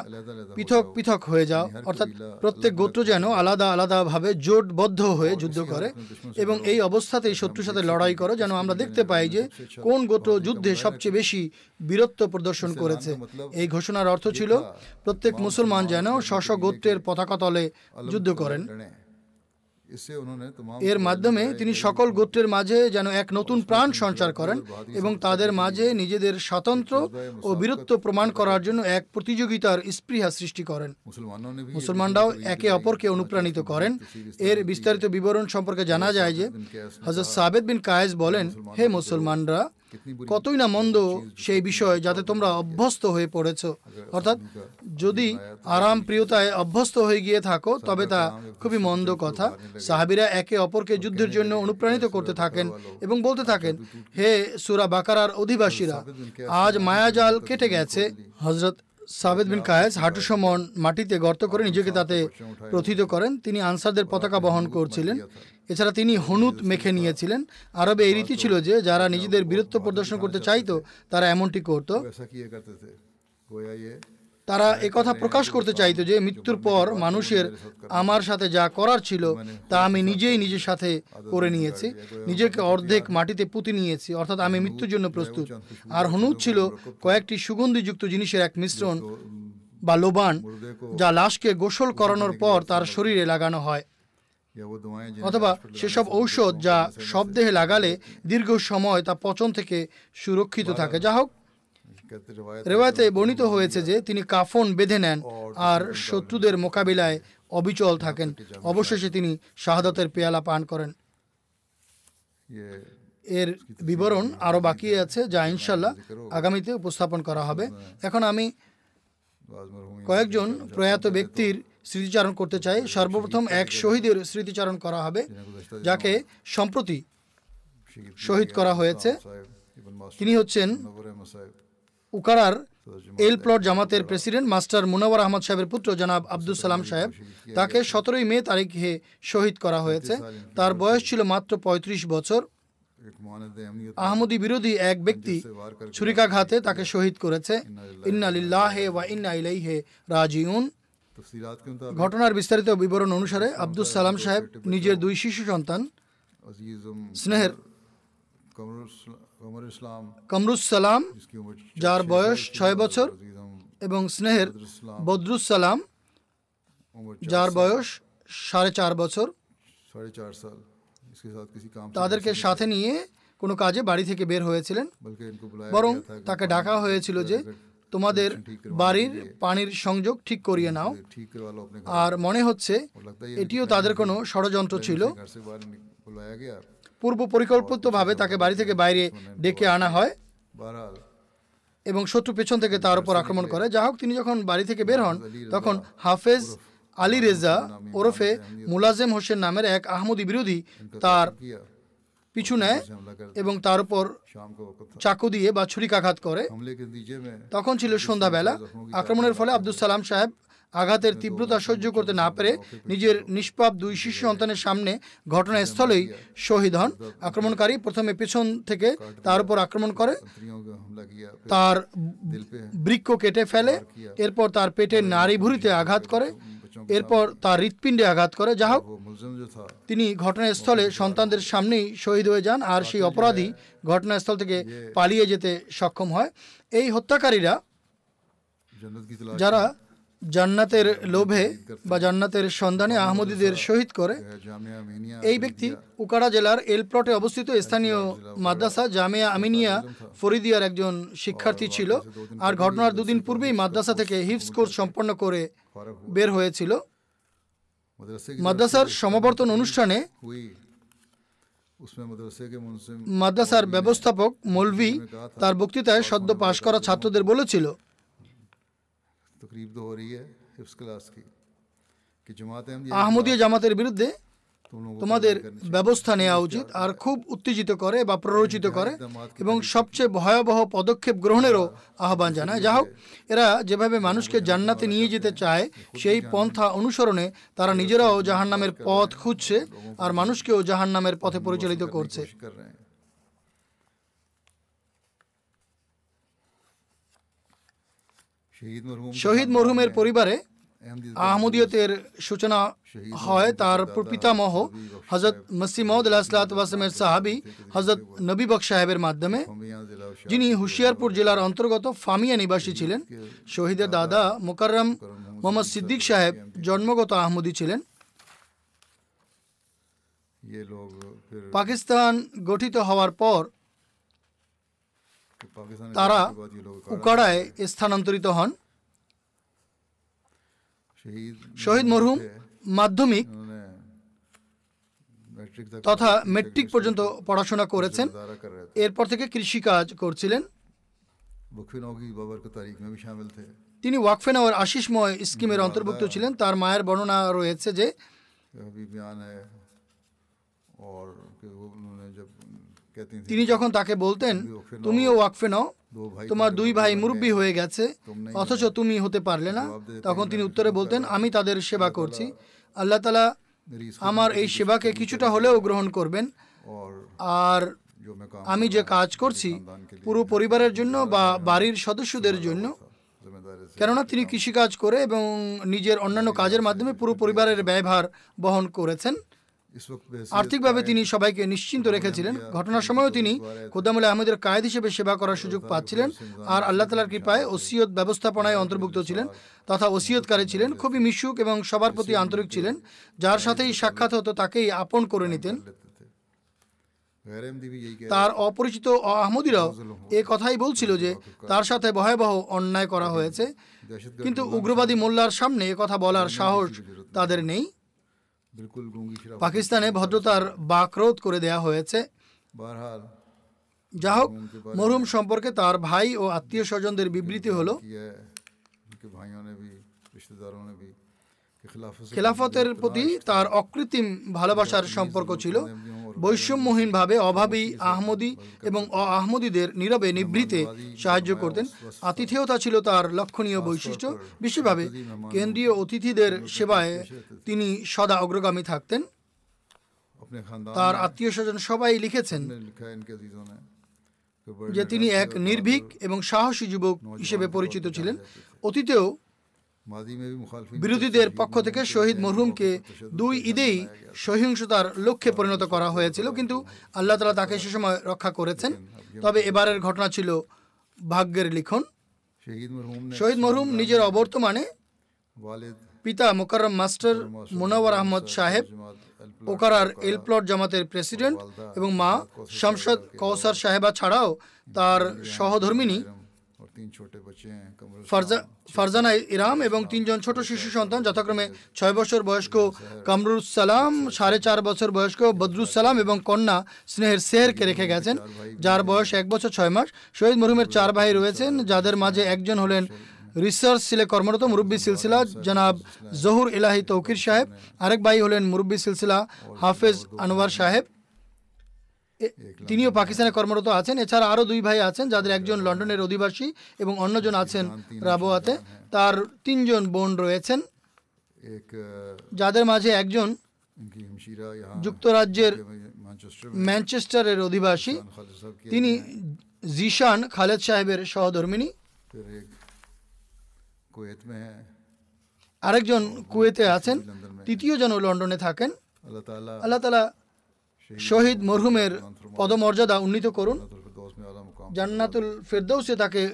[SPEAKER 3] পৃথক পৃথক হয়ে যাও। অর্থাৎ প্রত্যেক গোত্র যেন আলাদা আলাদাভাবে জোটবদ্ধ হয়ে যুদ্ধ করে এবং এই অবস্থাতেই শত্রুর সাথে লড়াই করো যেন আমরা দেখতে পাই যে কোন গোত্র যুদ্ধে সবচেয়ে বেশি বীরত্ব প্রদর্শন করেছে। এই ঘোষণার অর্থ ছিল প্রত্যেক মুসলমান যেন স্ব গোত্রের পতাকা তলে যুদ্ধ করেন। এর মাধ্যমে তিনি সকল গোত্রের মাঝে যেন এক নতুন প্রাণ সঞ্চার করেন এবং তাদের মাঝে নিজেদের স্বতন্ত্র ও বীরত্ব প্রমাণ করার জন্য এক প্রতিযোগিতার স্পৃহা সৃষ্টি করেন। মুসলমানরাও একে অপরকে অনুপ্রাণিত করেন। এর বিস্তারিত বিবরণ সম্পর্কে জানা যায় যে হজরত সাবেদ বিন কায়েজ বলেন হে মুসলমানরা কতই না মন্দ সেই বিষয়ে যাতে তোমরা অভ্যস্ত হয়ে পড়েছ। অর্থাৎ যদি আরাম প্রিয়তায় অভ্যস্ত হয়ে গিয়ে থাকো তবে তা খুবই মন্দ কথা। সাহাবিরা একে অপরকে যুদ্ধের জন্য অনুপ্রাণিত করতে থাকেন এবং বলতে থাকেন হে সুরা বাকারার অধিবাসীরা আজ মায়াজাল কেটে গেছে। হজরত সাবেদ বিন কায়েস হাঁটু সমান মাটিতে গর্ত করে নিজেকে তাতে প্রথিত করেন। তিনি আনসারদের পতাকা বহন করছিলেন। এছাড়া তিনি হনুত মেখে নিয়েছিলেন। আরবে এই রীতি ছিল যে যারা নিজেদের বীরত্ব প্রদর্শন করতে চাইতো তারা এমনটি করত। তারা কথা প্রকাশ করতে চাইতো যে মৃত্যুর পর মানুষের আমার সাথে যা করার ছিল তা আমি নিজেই নিজের সাথে করে নিয়েছি। নিজেকে অর্ধেক মাটিতে পুঁতে নিয়েছি। অর্থাৎ আমি মৃত্যুর জন্য প্রস্তুত। আর হনুদ ছিল কয়েকটি সুগন্ধিযুক্ত জিনিসের এক মিশ্রণ বা লোবান যা লাশকে গোসল করানোর পর তার শরীরে লাগানো হয়। অথবা সেসব ঔষধ যা সব দেহে লাগালে দীর্ঘ সময় তা পচন থেকে সুরক্ষিত থাকে। যা হোক রেওয়াতে বর্ণিত হয়েছে যে তিনি কাফন বেঁধে নেন আর শত্রুদের মোকাবিলায় অবিচল থাকেন। অবশেষে তিনি শাহাদতের পেয়ালা পান করেন। এর বিবরণ আরও বাকি আছে যা ইনশাল্লাহ আগামীতে উপস্থাপন করা হবে। এখন আমি কয়েকজন প্রয়াত ব্যক্তির স্মৃতিচারণ করতে চাই। সর্বপ্রথম এক শহীদের স্মৃতিচারণ করা হবে, যাকে সম্প্রতি শহীদ করা হয়েছে। তিনি হচ্ছেন উকারার এল প্লট জামাতের প্রেসিডেন্ট মাস্টার মুনাওয়ার আহমদ সাহেবের পুত্র জনাব আব্দুল সালাম সাহেব। তাকে সতেরোই মে তারিখে শহীদ করা হয়েছে। তার বয়স ছিল মাত্র ৩৫ বছর। আহমদি বিরোধী এক ব্যক্তি ছুরিকাঘাতে তাকে শহীদ করেছে। ইন্না ওয়া ইন্না ইলাইহে রাজিউন। ঘটনার বিস্তারিত বিবরণ অনুসারে আব্দুল সালাম সাহেব নিজের দুই শিশু সন্তান স্নেহের। কামরুস সালাম যার বয়স ছয় বছর এবং স্নেহের বদরুস সালাম যার বয়স সাড়ে চার বছর। তাদেরকে সাথে নিয়ে কোনো কাজে বাড়ি থেকে বের হয়েছিলেন। বরং তাকে ডাকা হয়েছিল যে তোমাদের বাড়ির পানির সংযোগ ঠিক করিয়ে নাও। আর মনে হচ্ছে এটিও তাদের কোনো ষড়যন্ত্র ছিল। পূর্ব পরিকল্পিতভাবে তাকে বাড়ি থেকে বাইরে ডেকে আনা হয় এবং শত্রু পেছন থেকে তার উপর আক্রমণ করে। যা হোক তিনি যখন বাড়ি থেকে বের হন তখন হাফেজ আলী রেজা ওরফে মুলাজেম হোসেন নামের এক আহমদি বিরোধী তার পিছু নেয় এবং তার উপর চাকু দিয়ে বা ছুরিকাঘাত করে। তখন ছিল সন্ধ্যাবেলা। আক্রমণের ফলে আব্দুল সালাম সাহেব আঘাতের তীব্রতা সহ্য করতে না পেরে নিজের নিষ্পাপ দুই শিশু সন্তানের সামনে ঘটনাস্থলেই শহীদ হন। আক্রমণকারী প্রথমে পেছন থেকে তার উপর আক্রমণ করে। তার বৃক্ষ কেটে ফেলে। এরপর তার পেটের নারী ভুরিতে আঘাত করে। এরপর তার হৃৎপিণ্ডে আঘাত করে। যা হোক তিনি ঘটনাস্থলে সন্তানদের সামনেই শহীদ হয়ে যান আর সেই অপরাধী ঘটনাস্থল থেকে পালিয়ে যেতে সক্ষম হয়। এই হত্যাকারীরা যারা জান্নাতের লোভে বা জান্নাতের সন্ধানে আহমদীদের শহীদ করে, এই ব্যক্তি উকাড়া জেলার এলপ্লটে অবস্থিত স্থানীয় মাদ্রাসা জামিয়া আমিনিয়া ফরিদিয়ার একজন শিক্ষার্থী ছিল। আর ঘটনার দুদিন পূর্বেই মাদ্রাসা থেকে হিফস কোর্স সম্পন্ন করে বের হয়েছিল। মাদ্রাসার সমাবর্তন অনুষ্ঠানে মাদ্রাসার ব্যবস্থাপক মলভি তার বক্তৃতায় সদ্য পাশ করা ছাত্রদের বলেছিল আহমদীয় জামাতের বিরুদ্ধে তোমাদের ব্যবস্থা নেওয়া উচিত আর খুব উত্তেজিত করে বা প্ররোচিত করে এবং সবচেয়ে ভয়াবহ পদক্ষেপ গ্রহণেরও আহ্বান জানায় যা হোক এরা যেভাবে মানুষকে জান্নাতে নিয়ে যেতে চায় সেই পন্থা অনুসরণে তারা নিজেরাও জাহান্নামের পথ খুঁজছে আর মানুষকেও জাহান্নামের পথে পরিচালিত করছে
[SPEAKER 2] শহীদ
[SPEAKER 3] মরহুমের পরিবারে আহমদীয়তের সূচনা হয় তার পিতামহ হজরত মসিমদ আলাহাতামের সাহাবি হজরত নবীবক সাহেবের মাধ্যমে যিনি হুশিয়ারপুর জেলার অন্তর্গত ফামিয়া নিবাসী ছিলেন শহীদের দাদা মোকাররম মোহাম্মদ সিদ্দিক সাহেব জন্মগত আহমদী ছিলেন। পাকিস্তান গঠিত হওয়ার পর তারা উকাড়ায় স্থানান্তরিত হন শহীদ মরহুম মাধ্যমিক তথা মেট্রিক পর্যন্ত পড়াশোনা করেছেন এরপর থেকে কৃষিকাজ করছিলেন। তিনি ওয়াকফেনাওয়ার আশিসময় স্কিমের অন্তর্ভুক্ত ছিলেন। তার মায়ের বর্ণনা রয়েছে যে তিনি যখন তাকে বলতেন তুমিও ওয়াকফে নাও তোমার দুই ভাই মুরব্বী হয়ে গেছে অথচ তুমি হতে পারলে না। তখন তিনি উত্তরে বলতেন আমি তাদের সেবা করছি। আল্লাহ তালা আমার এই সেবাকে কিছুটা হলেও গ্রহণ করবেন। আর আমি যে কাজ করছি পুরো পরিবারের জন্য বা বাড়ির সদস্যদের জন্য। কেননা তিনি কৃষিকাজ করে এবং নিজের অন্যান্য কাজের মাধ্যমে পুরো পরিবারের ব্যয়ভার বহন করেছেন। আর্থিকভাবে তিনি সবাইকে নিশ্চিন্ত রেখেছিলেন ঘটনার সময়ও তিনি খোদামুল আহমেদের কায়েদ হিসেবে সেবা করার সুযোগ পাচ্ছিলেন আর আল্লাহ তালার কৃপায় ওসিয়ত ব্যবস্থাপনায় অন্তর্ভুক্ত ছিলেন তথা ওসিয়তকারী ছিলেন খুবই মিশুক এবং সবার প্রতি আন্তরিক ছিলেন যার সাথেই সাক্ষাৎ হতো তাকেই আপন করে নিতেন তার অপরিচিত আহমদিরাও এ কথাই বলছিল যে তার সাথে ভয়াবহ অন্যায় করা হয়েছে কিন্তু উগ্রবাদী মোল্লার সামনে কথা বলার সাহস তাদের নেই পাকিস্তানে ভদ্রতার বাকরোধ করে দেয়া হয়েছে যা হোক মরহুম সম্পর্কে তার ভাই ও আত্মীয় স্বজনদের বিবৃতি হলো। খেলাফতের প্রতি তার অকৃত্রিম ভালোবাসার সম্পর্ক ছিল বৈষম্যহীনভাবে অভাবী আহমদি এবং অ আহমদীদের নীরবে নিভৃতে সাহায্য করতেন। আতিথেয়তা ছিল তার লক্ষণীয় বৈশিষ্ট্য। বিশেষভাবে কেন্দ্রীয় অতিথিদের সেবায় তিনি সদা অগ্রগামী থাকতেন। তার আত্মীয় স্বজন সবাই লিখেছেন যে তিনি এক নির্ভীক এবং সাহসী যুবক হিসেবে পরিচিত ছিলেন। অতীতেও বিরোধীদের পক্ষ থেকে শহীদ মরহুমকে দুই ঈদেই সহিংসতার লক্ষ্যে পরিণত করা হয়েছিল, কিন্তু আল্লাহ তালা তাকে সে সময় রক্ষা করেছেন। তবে এবারের ঘটনা ছিল ভাগ্যের লিখন। শহীদ মরহুম নিজের অবর্তমানে পিতা মোকাররম মাস্টার মোনাওয়ার আহমদ সাহেব ওকারার এলপ্লট জামাতের প্রেসিডেন্ট এবং মা শামসাদ কৌসার সাহেবা ছাড়াও তার সহধর্মিনী ফারজানা ইরাম এবং তিনজন ছোট শিশু সন্তান যথাক্রমে ছয় বছর বয়স্ক কামরুস সালাম সাড়ে চার বছর বয়স্ক বদরুস সালাম এবং কন্যা স্নেহের সেহরকে রেখে গেছেন যার বয়স এক বছর ছয় মাস। শহীদ মরহুমের চার ভাই রয়েছেন যাদের মাঝে একজন হলেন রিসার্চ সিলে কর্মরত মুরব্বী সিলসিলা জনাব জহুর ইলাহি তৌকির সাহেব। আরেক ভাই হলেন মুরব্বী সিলসিলা হাফেজ আনোয়ার সাহেব। তিনিও পাকিস্তানে কর্মরত আছেন। এছাড়া আরও দুই ভাই আছেন যাদের একজন লন্ডনের অধিবাসী এবং অন্যজন আছেন রাবোয়াতে। তার তিনজন বোন রয়েছেন। যাদের মাঝে একজন যুক্তরাজ্যের ম্যানচেস্টারের অধিবাসী। তিনি জিশান খালেদ সাহেবের সহধর্মিনী আরেকজন কুয়েতে আছেন। তৃতীয় জন লন্ডনে থাকেন। আল্লাহ তালা শহীদ মরহুমের পদমর্যাদা উন্নীত করুন। জান্নাতুল ফেরদৌসে তাকে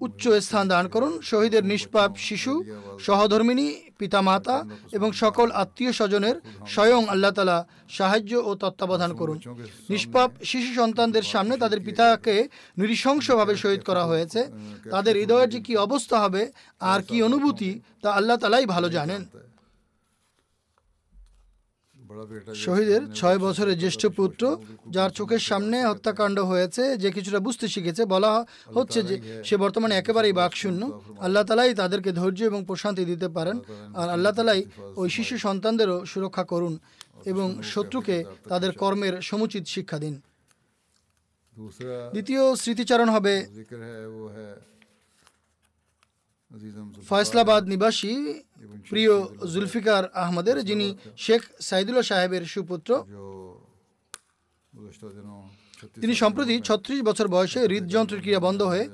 [SPEAKER 3] উচ্চ স্থান দান করুন। শহীদের নিষ্পাপ শিশু, সহধর্মিনী, পিতামাতা এবং সকল আত্মীয় স্বজনের স্বয়ং আল্লাহ তালা সাহায্য ও তত্ত্বাবধান করুন। নিষ্পাপ শিশু সন্তানদের সামনে তাদের পিতাকে নৃশংসভাবে শহীদ করা হয়েছে। তাদের হৃদয়ের যে কী অবস্থা হবে, আর কি অনুভূতি, তা আল্লাহ তালাই ভালো জানেন। শহীদের ছয় বছরের জ্যেষ্ঠ পুত্র, যার চোখের সামনে হত্যাকাণ্ড হয়েছে, যে কিছুটা বুঝতে শিখেছে, বলা হচ্ছে যে সে বর্তমানে একেবারেই বাকশূন্য। আল্লাহ তালাই তাদেরকে ধৈর্য এবং প্রশান্তি দিতে পারেন, আর আল্লাহ তালাই ওই শিশু সন্তানদেরও সুরক্ষা করুন এবং শত্রুকে তাদের কর্মের সমুচিত শিক্ষা দিন। দ্বিতীয় স্মৃতিচারণ হবে ফয়সলাবাদ নিবাসী প্রিয় জুলফিকার আহমদের, যিনি শেখ সাইদুল্লাহ সাহেবের সুপুত্র। তিনি সম্প্রতি ছত্রিশ বছর বয়সে হৃদযন্ত্রের ক্রিয়া বন্ধ হয়ে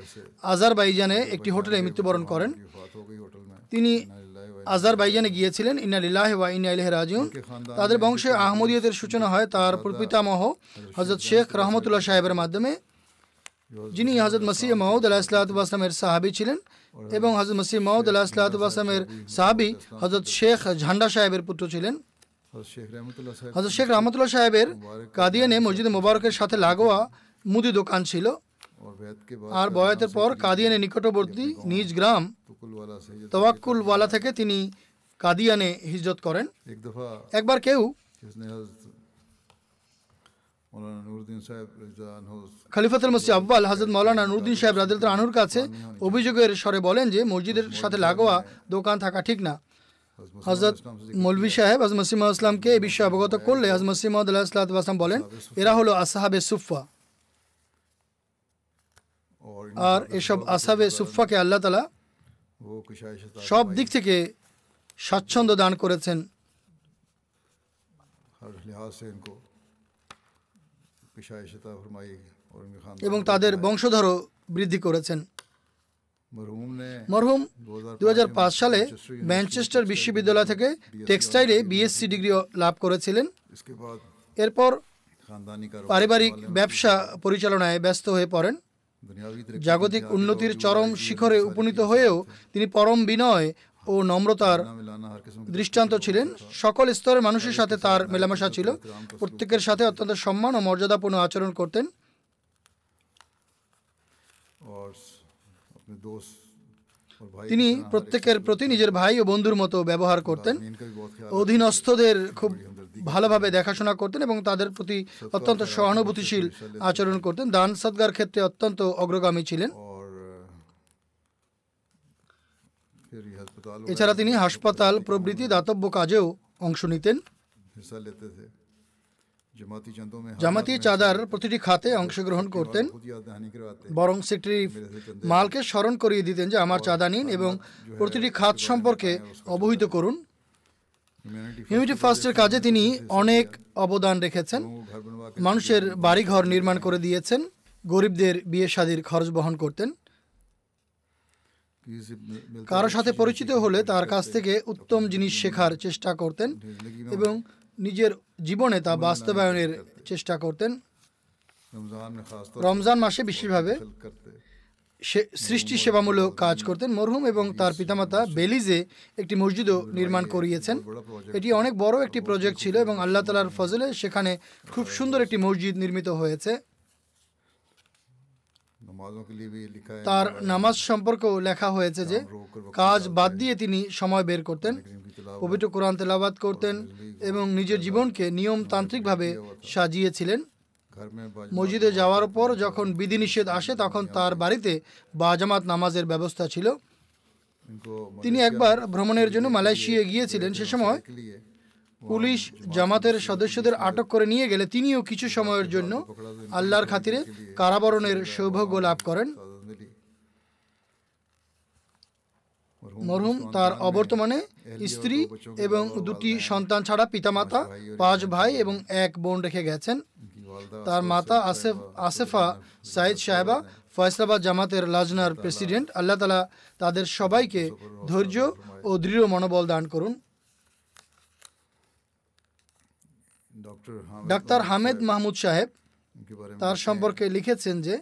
[SPEAKER 3] আজারবাইজানে একটি হোটেলে মৃত্যুবরণ করেন। তিনি আজারবাইজানে গিয়েছিলেন। ইনালিল্লাহ ওয়া ইনাইলহ রাজিউন। তাদের বংশে আহমদিয়তের সূচনা হয় তার প্রপিতামহ হজরত শেখ রহমতুল্লাহ সাহেবের মাধ্যমে, যিনি হজরত মসিহ মাহমুদ আলাহ ইসলাতামের সাহাবি ছিলেন। এবং হজরত মসিহ মহমদ আল্লাহ সাল্লাহামের সাহাবি হজরত শেখ ঝান্ডা সাহেবের পুত্র ছিলেন। হজরত শেখ রহমতুল্লাহ সাহেবের কাদিয়ানে মসজিদে মোবারকের সাথে লাগোয়া মুদি দোকান ছিল। আর বয়াতের পর কাদিয়ানে নিকটবর্তী নিজ গ্রাম তওয়াক্কুলওয়ালা থেকে তিনি কাদিয়ানে হিজরত করেন। একবার কেউ খলিফাতুল মসজিদ আব্বাল হাজরত মৌলানা নুরুদ্দিন সাহেব রাজিলতা আনুর কাছে অভিযোগের স্বরে বলেন যে মসজিদের সাথে লাগোয়া দোকান থাকা ঠিক না হজরত মৌলভি সাহেব হজ মসিমা ইসলামকে এই বিষয়ে অবগত করলে হজ মসিমদ আল্লাহ ইসলাতাম বলেন এরা হলো আসাহাবে সুফা আর এসব আসাবে সুফাকে আল্লাহ তালা সব দিক থেকে স্বাচ্ছন্দ্য দান করেছেন এবং তাদের বংশধরও বৃদ্ধি করেছেন। মরহুম দু সালে ম্যানচেস্টার বিশ্ববিদ্যালয় থেকে টেক্সটাইলে বিএসসি ডিগ্রি লাভ করেছিলেন। এরপর পারিবারিক ব্যবসা পরিচালনায় ব্যস্ত হয়ে পড়েন। জাগতিক উন্নতির চরম শিখরে উপনীত হয়েও তিনি পরম বিনয় ও নম্রতার দৃষ্টান্ত ছিলেন। সকল স্তরের মানুষের সাথে তার মেলামেশা ছিল। প্রত্যেকের সাথে অত্যন্ত সম্মান ও মর্যাদাপূর্ণ আচরণ করতেন। তিনি প্রত্যেকের প্রতি নিজের ভাই ও বন্ধুর মতো ব্যবহার করতেন। অধীনস্থদের খুব ভালোভাবে দেখাশোনা করতেন এবং তাদের প্রতি অত্যন্ত সহানুভূতিশীল আচরণ করতেন। দান সৎগার ক্ষেত্রে অত্যন্ত অগ্রগামী ছিলেন। এছাড়া তিনি হাসপাতাল প্রভৃতি দাতব্য কাজেও অংশ নিতেন। জামাতি চাঁদার প্রতিটি খাতে অংশগ্রহণ করতেন বরং সেটি মালকে স্মরণ করিয়ে দিতেন যে আমার চাঁদা নিন এবং প্রতিটি খাত সম্পর্কে অবহিত করুন হিউমিটি ফার্স্টের কাজে তিনি অনেক অবদান রেখেছেন। মানুষের বাড়িঘর নির্মাণ করে দিয়েছেন। গরিবদের বিয়ে শাদির খরচ বহন করতেন। কারও সাথে পরিচিত হলে তার কাছ থেকে উত্তম জিনিস শেখার চেষ্টা করতেন এবং নিজের জীবনে তা বাস্তবায়নের চেষ্টা করতেন। রমজান মাসে বিশেষভাবে সৃষ্টি সেবামূলক কাজ করতেন। মরহুম এবং তার পিতামাতা বেলিজে একটি মসজিদও নির্মাণ করিয়েছেন। এটি অনেক বড় একটি প্রজেক্ট ছিল এবং আল্লাহ তালার ফজলে সেখানে খুব সুন্দর একটি মসজিদ নির্মিত হয়েছে। তার নামাজ সম্পর্কেও লেখা হয়েছে যে কাজ বাদ দিয়ে তিনি সময় বের করতেন পবিত্র কোরআন তেলাবাদ করতেন এবং নিজের জীবনকে নিয়মতান্ত্রিকভাবে সাজিয়েছিলেন। মসজিদে যাওয়ার পর যখন বিধিনিষেধ আসে তখন তার বাড়িতে বাজামাত নামাজের ব্যবস্থা ছিল। তিনি একবার ভ্রমণের জন্য মালয়েশিয়া গিয়েছিলেন সে সময়। পুলিশ জামাতের সদস্যদের আটক করে নিয়ে গেলে তিনিও কিছু সময়ের জন্য আল্লাহর খাতিরে কারাবরণের সৌভাগ্য লাভ করেন। মরহুম তার অবর্তমানে স্ত্রী এবং দুটি সন্তান ছাড়া পিতামাতা, পাঁচ ভাই এবং এক বোন রেখে গেছেন। তার মাতা আসেফ আসেফা সাইদ সাহেবা ফয়সলাবাদ জামাতের লাজনার প্রেসিডেন্ট। আল্লাহ তালা তাদের সবাইকে ধৈর্য ও দৃঢ় মনোবল দান করুন। ডাক্তার হামেদ মাহমুদ সাহেব তার সম্পর্কে লিখেছেন যে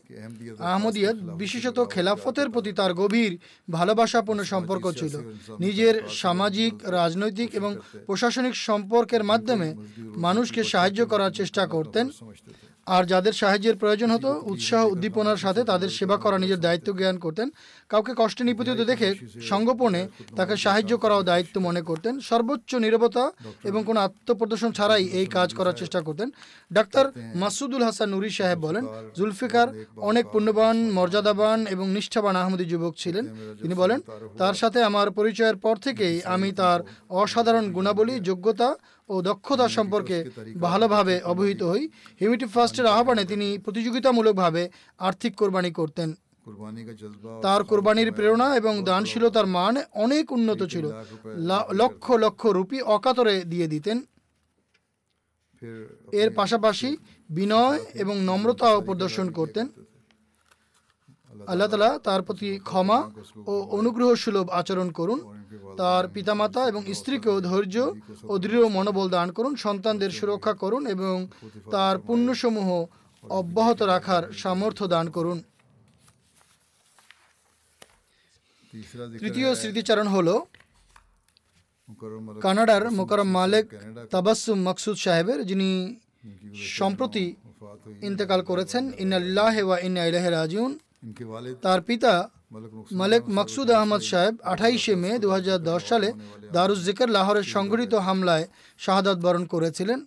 [SPEAKER 3] আহমদিয়ত বিশেষত খেলাফতের প্রতি তার গভীর ভালোবাসাপূর্ণ সম্পর্ক ছিল। নিজের সামাজিক রাজনৈতিক এবং প্রশাসনিক সম্পর্কের মাধ্যমে মানুষকে সাহায্য করার চেষ্টা করতেন। আর যাদের সাহায্যের প্রয়োজন হতো, উৎসাহ উদ্দীপনার সাথে তাদের সেবা করা, নিজের দায়িত্ব জ্ঞান করতেন। কাউকে কষ্টে নিপতিত দেখে সঙ্গোপনে তাকে সাহায্য করাও দায়িত্ব মনে করতেন। সর্বোচ্চ নীরবতা এবং কোনো আত্মপ্রদর্শন ছাড়াই এই কাজ করার চেষ্টা করতেন। ডাক্তার মাসুদুল হাসান নুরি সাহেব বলেন, জুলফিকার অনেক পুণ্যবান, মর্যাদাবান এবং নিষ্ঠাবান আহমদী যুবক ছিলেন। তিনি বলেন, তার সাথে আমার পরিচয়ের পর থেকেই আমি তার অসাধারণ গুণাবলী, যোগ্যতা ও দক্ষতা সম্পর্কে ভালোভাবে অবহিত হই। হিউমিটি ফার্স্টের আহ্বানে তিনি প্রতিযোগিতামূলকভাবে আর্থিক কোরবানি করতেন। তার কোরবানির প্রেরণা এবং দানশীলতার মান অনেক উন্নত ছিল। লক্ষ লক্ষ রুপি অকাতরে দিয়ে দিতেন। এর পাশাপাশি বিনয় এবং নম্রতাও প্রদর্শন করতেন। আল্লাহ তালা তার প্রতি ক্ষমা ও অনুগ্রহ সুলভ আচরণ করুন। তার পিতামাতা এবং স্ত্রীকেও ধৈর্য ও দৃঢ় মনোবল দান করুন সন্তানদের সুরক্ষা করুন এবং তার পুণ্যসমূহ অব্যাহত রাখার সামর্থ্য দান করুন। তৃতীয় স্মৃতিচারণ হলো কানাডার মোকারম মালেক তাবাসুম মকসুদ সাহেবের যিনি সম্প্রতি ইন্তেকাল করেছেন। ইন্না ইল্লাহে ওয়া ইন্না ইলাহে রাজিউন। তার পিতা মালেক মকসুদ আহমদ সাহেব আঠাইশে মে দু সালে দারুজিকের লাহোরের সংঘটিত হামলায় শাহাদ বরণ করেছিলেন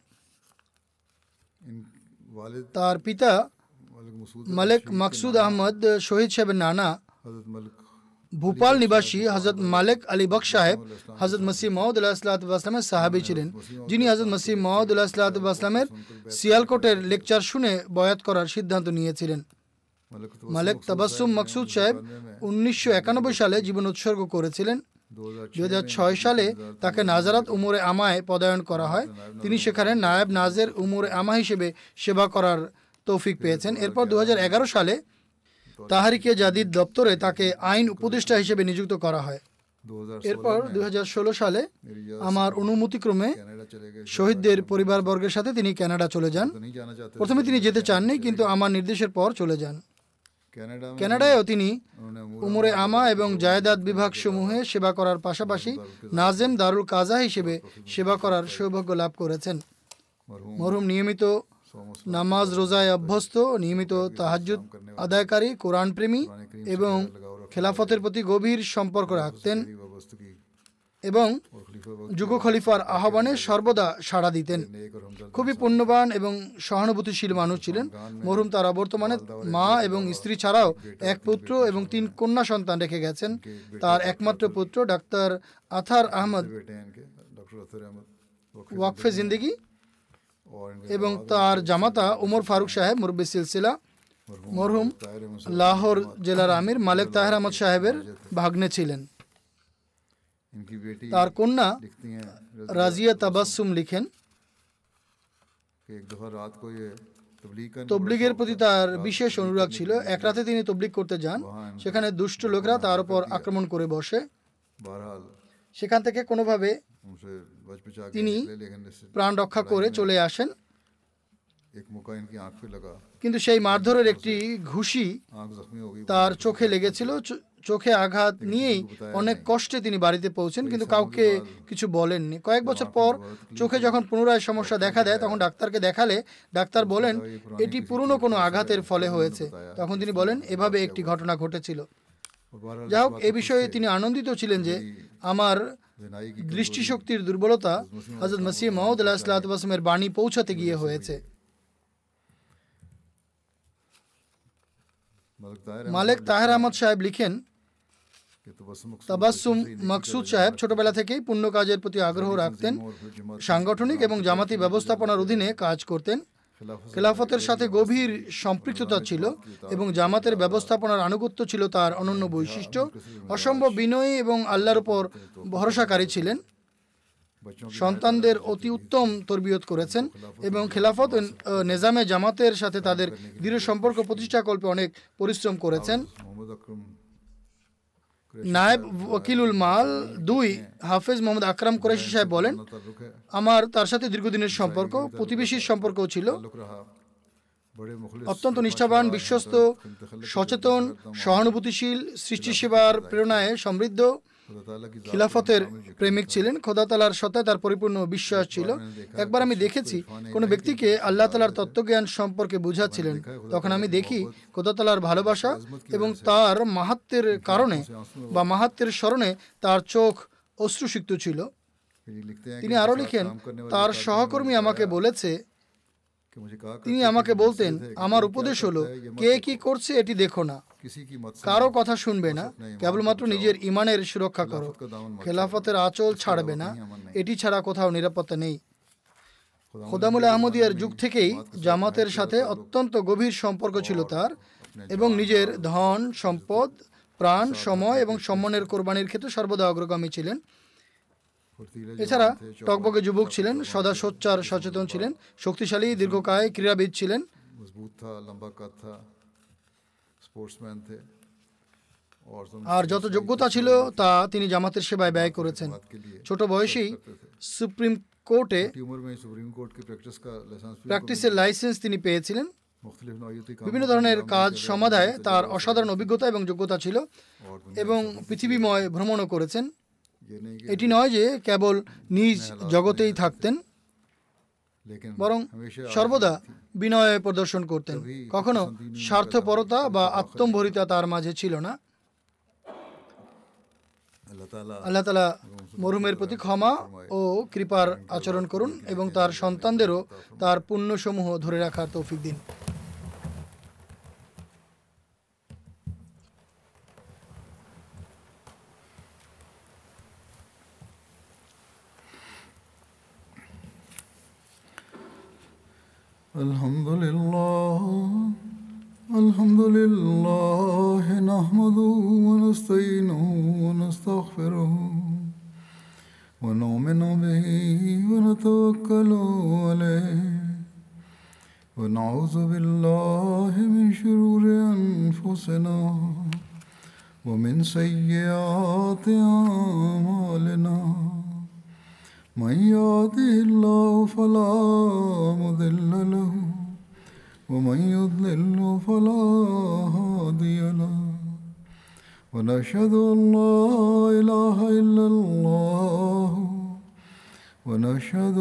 [SPEAKER 3] তার পিতা মালেক মকসুদ আহমদ শহীদ সাহেবের নানা ভূপাল নিবাসী হজরত মালেক আলী বক সাহেব হজরত মসিহ মহমুদুল্লাহ সাল্লাহামের সাহাবি ছিলেন যিনি হজরত মসিহ মহমুদুল্লাহ আসলামের সিয়ালকোটের লেকচার শুনে বয়াত করার সিদ্ধান্ত নিয়েছিলেন। মালেক তাবাসুম মকসুদ সাহেব উনিশশো একানব্বই সালে জীবন উৎসর্গ করেছিলেন। দুই হাজার ছয় সালে তাকে নাজারাত উমরে আমায় পদায়ন করা হয়। তিনি সেখানে নায়েব নাজের উমরে আমা হিসেবে সেবা করার তৌফিক পেয়েছেন। এরপর দুই হাজার এগারো সালে তাহারিকে জাদিদ দপ্তরে তাকে আইন উপদেষ্টা হিসেবে নিযুক্ত করা হয়। এরপর দুই হাজার
[SPEAKER 2] ষোলো সালে
[SPEAKER 3] আমার অনুমতিক্রমে শহীদদের পরিবারবর্গের সাথে তিনি কানাডা চলে যান। প্রথমে তিনি যেতে চাননি কিন্তু আমার নির্দেশের পর চলে যান। ক্যানাডায়ও তিনি উমরে আমা এবং জায়দাত বিভাগসমূহে সেবা করার পাশাপাশি নাজেম দারুল কাজা হিসেবে সেবা করার সৌভাগ্য লাভ করেছেন। মরহুম নিয়মিত নামাজ রোজায় অভ্যস্ত নিয়মিত তাহাজুদ আদায়কারী কোরআন প্রেমী এবং খেলাফতের প্রতি গভীর সম্পর্ক রাখতেন। এবং যুগ খলিফার আহ্বানে সর্বদা সাড়া দিতেন। খুবই পুণ্যবান এবং সহানুভূতিশীল মানুষ ছিলেন। মরহুম তারা বর্তমানে মা এবং স্ত্রী ছাড়াও এক পুত্র এবং তিন কন্যা সন্তান রেখে গেছেন। তার একমাত্র পুত্র ডাক্তার আথার আহমদ ওয়াকফে জিন্দিগি এবং তার জামাতা ওমর ফারুক সাহেব, মুরব্বী সিলসিলা। মরহুম লাহোর জেলার আমির মালিক তাহের আহমদ সাহেবের ভাগ্নে ছিলেন। তার কন্যা রাজিয়া তাবাসুম লিখেন তবলিগের প্রতি তার বিশেষ অনুরাগ ছিল। এক রাতে তিনি তবলিগ করতে যান। সেখানে দুষ্ট লোকরা তার উপর আক্রমণ করে বসে। সেখান থেকে কোনোভাবে তিনি প্রাণ রক্ষা করে চলে আসেন। কিন্তু সেই মারধরের একটি ঘুষি তার চোখে লেগেছিল। চোখে আঘাত নিয়েই অনেক কষ্টে তিনি বাড়িতে পৌঁছেন কিন্তু কাউকে কিছু বলেননি। কয়েক বছর পর চোখে যখন পুনরায় সমস্যা দেখা দেয় তখন ডাক্তারকে দেখালে ডাক্তার বলেন এটি পুরনো কোনো আঘাতের ফলে হয়েছে। তখন তিনি বলেন এভাবে একটি ঘটনা ঘটেছিল। যাই হোক এ বিষয়ে তিনি আনন্দিত ছিলেন যে আমার দৃষ্টিশক্তির দুর্বলতা হজরত মসিহ মাহমুদ আল্লাহ বাণী পৌঁছাতে গিয়ে হয়েছে। মালেক তাহের আহমদ সাহেব লিখেন তাবাসুম মাকসুদ সাহেব ছোটবেলা থেকেই পুণ্য কাজের প্রতি আগ্রহ রাখতেন সাংগঠনিক এবং জামাতি ব্যবস্থাপনার অধীনে কাজ করতেন। খেলাফতের সাথে গভীর সম্পৃক্ততা ছিল এবং জামাতের ব্যবস্থাপনার আনুগত্য ছিল তার অনন্য বৈশিষ্ট্য। অসম্ভব বিনয়ী এবং আল্লাহর উপর ভরসাকারী ছিলেন। সন্তানদের অতি উত্তম তরবিয়ত করেছেন এবং খেলাফত নেজামে জামাতের সাথে তাদের দৃঢ় সম্পর্ক প্রতিষ্ঠাকল্পে অনেক পরিশ্রম করেছেন। নায়েব ওকিলুল মাল দুই হাফেজ মোহাম্মদ আকরাম কুরেশি সাহেব বলেন আমার তার সাথে দীর্ঘদিনের সম্পর্ক প্রতিবেশীর সম্পর্কও ছিল। অত্যন্ত নিষ্ঠাবান বিশ্বস্ত সচেতন সহানুভূতিশীল সৃষ্টিসেবার প্রেরণায় সমৃদ্ধ। খিলাফতের প্রেমিক ছিলেন, খোদা তালার সত্তায় তার পরিপূর্ণ বিশ্বাস ছিল। একবার আমি দেখেছি, কোনো ব্যক্তিকে আল্লাহ তালার তত্ত্বজ্ঞান সম্পর্কে বুঝাচ্ছিলেন। তখন আমি দেখি, খোদা তালার ভালোবাসা এবং তার মাহাত্মের কারণে বা মাহাত্মের স্মরণে তার চোখ অশ্রুসিক্ত ছিল। তিনি আরও লিখেন, তার সহকর্মী আমাকে বলেছে, তিনি আমাকে বলতেন, আমার উপদেশ হলো, কে কি করছে এটি দেখো না। কারও কথা শুনবে না কেবলমাত্র নিজের ইমানের সুরক্ষা করো খেলাফতের আঁচল ছাড়বে না এটি ছাড়া কোথাও নিরাপত্তা নেই। খোদামুল আহমদিয়ার যুগ থেকেই জামাতের সাথে অত্যন্ত গভীর সম্পর্ক ছিল তার এবং নিজের ধন সম্পদ প্রাণ সময় এবং সম্মানের কোরবানির ক্ষেত্রে সর্বদা অগ্রগামী ছিলেন। এছাড়া টকবকে যুবক ছিলেন সদা সোচ্চার সচেতন ছিলেন শক্তিশালী দীর্ঘকায় ক্রীড়াবিদ ছিলেন। আর যত যোগ্যতা ছিল তা তিনি জামাতের সেবায় ব্যয় করেছেন। ছোট বয়সেই সুপ্রিম কোর্টে প্র্যাকটিসের লাইসেন্স তিনি পেয়েছিলেন। বিভিন্ন ধরনের কাজ সমাধায় তার অসাধারণ অভিজ্ঞতা এবং যোগ্যতা ছিল এবং পৃথিবীময় ভ্রমণও করেছেন। এটি নয় যে কেবল নিজ জগতেই থাকতেন। বরং সর্বদা বিনয় প্রদর্শন করতেন। কখনো স্বার্থপরতা বা আত্মম্ভরিতা তার মাঝে ছিল না। আল্লাহ তালা মরুমের প্রতি ক্ষমা ও কৃপার আচরণ করুন এবং তার সন্তানদেরও তার পুণ্যসমূহ ধরে রাখার তৌফিক দিন।
[SPEAKER 2] الحمد لله. واشهد أن لا إله إلا الله ونشهد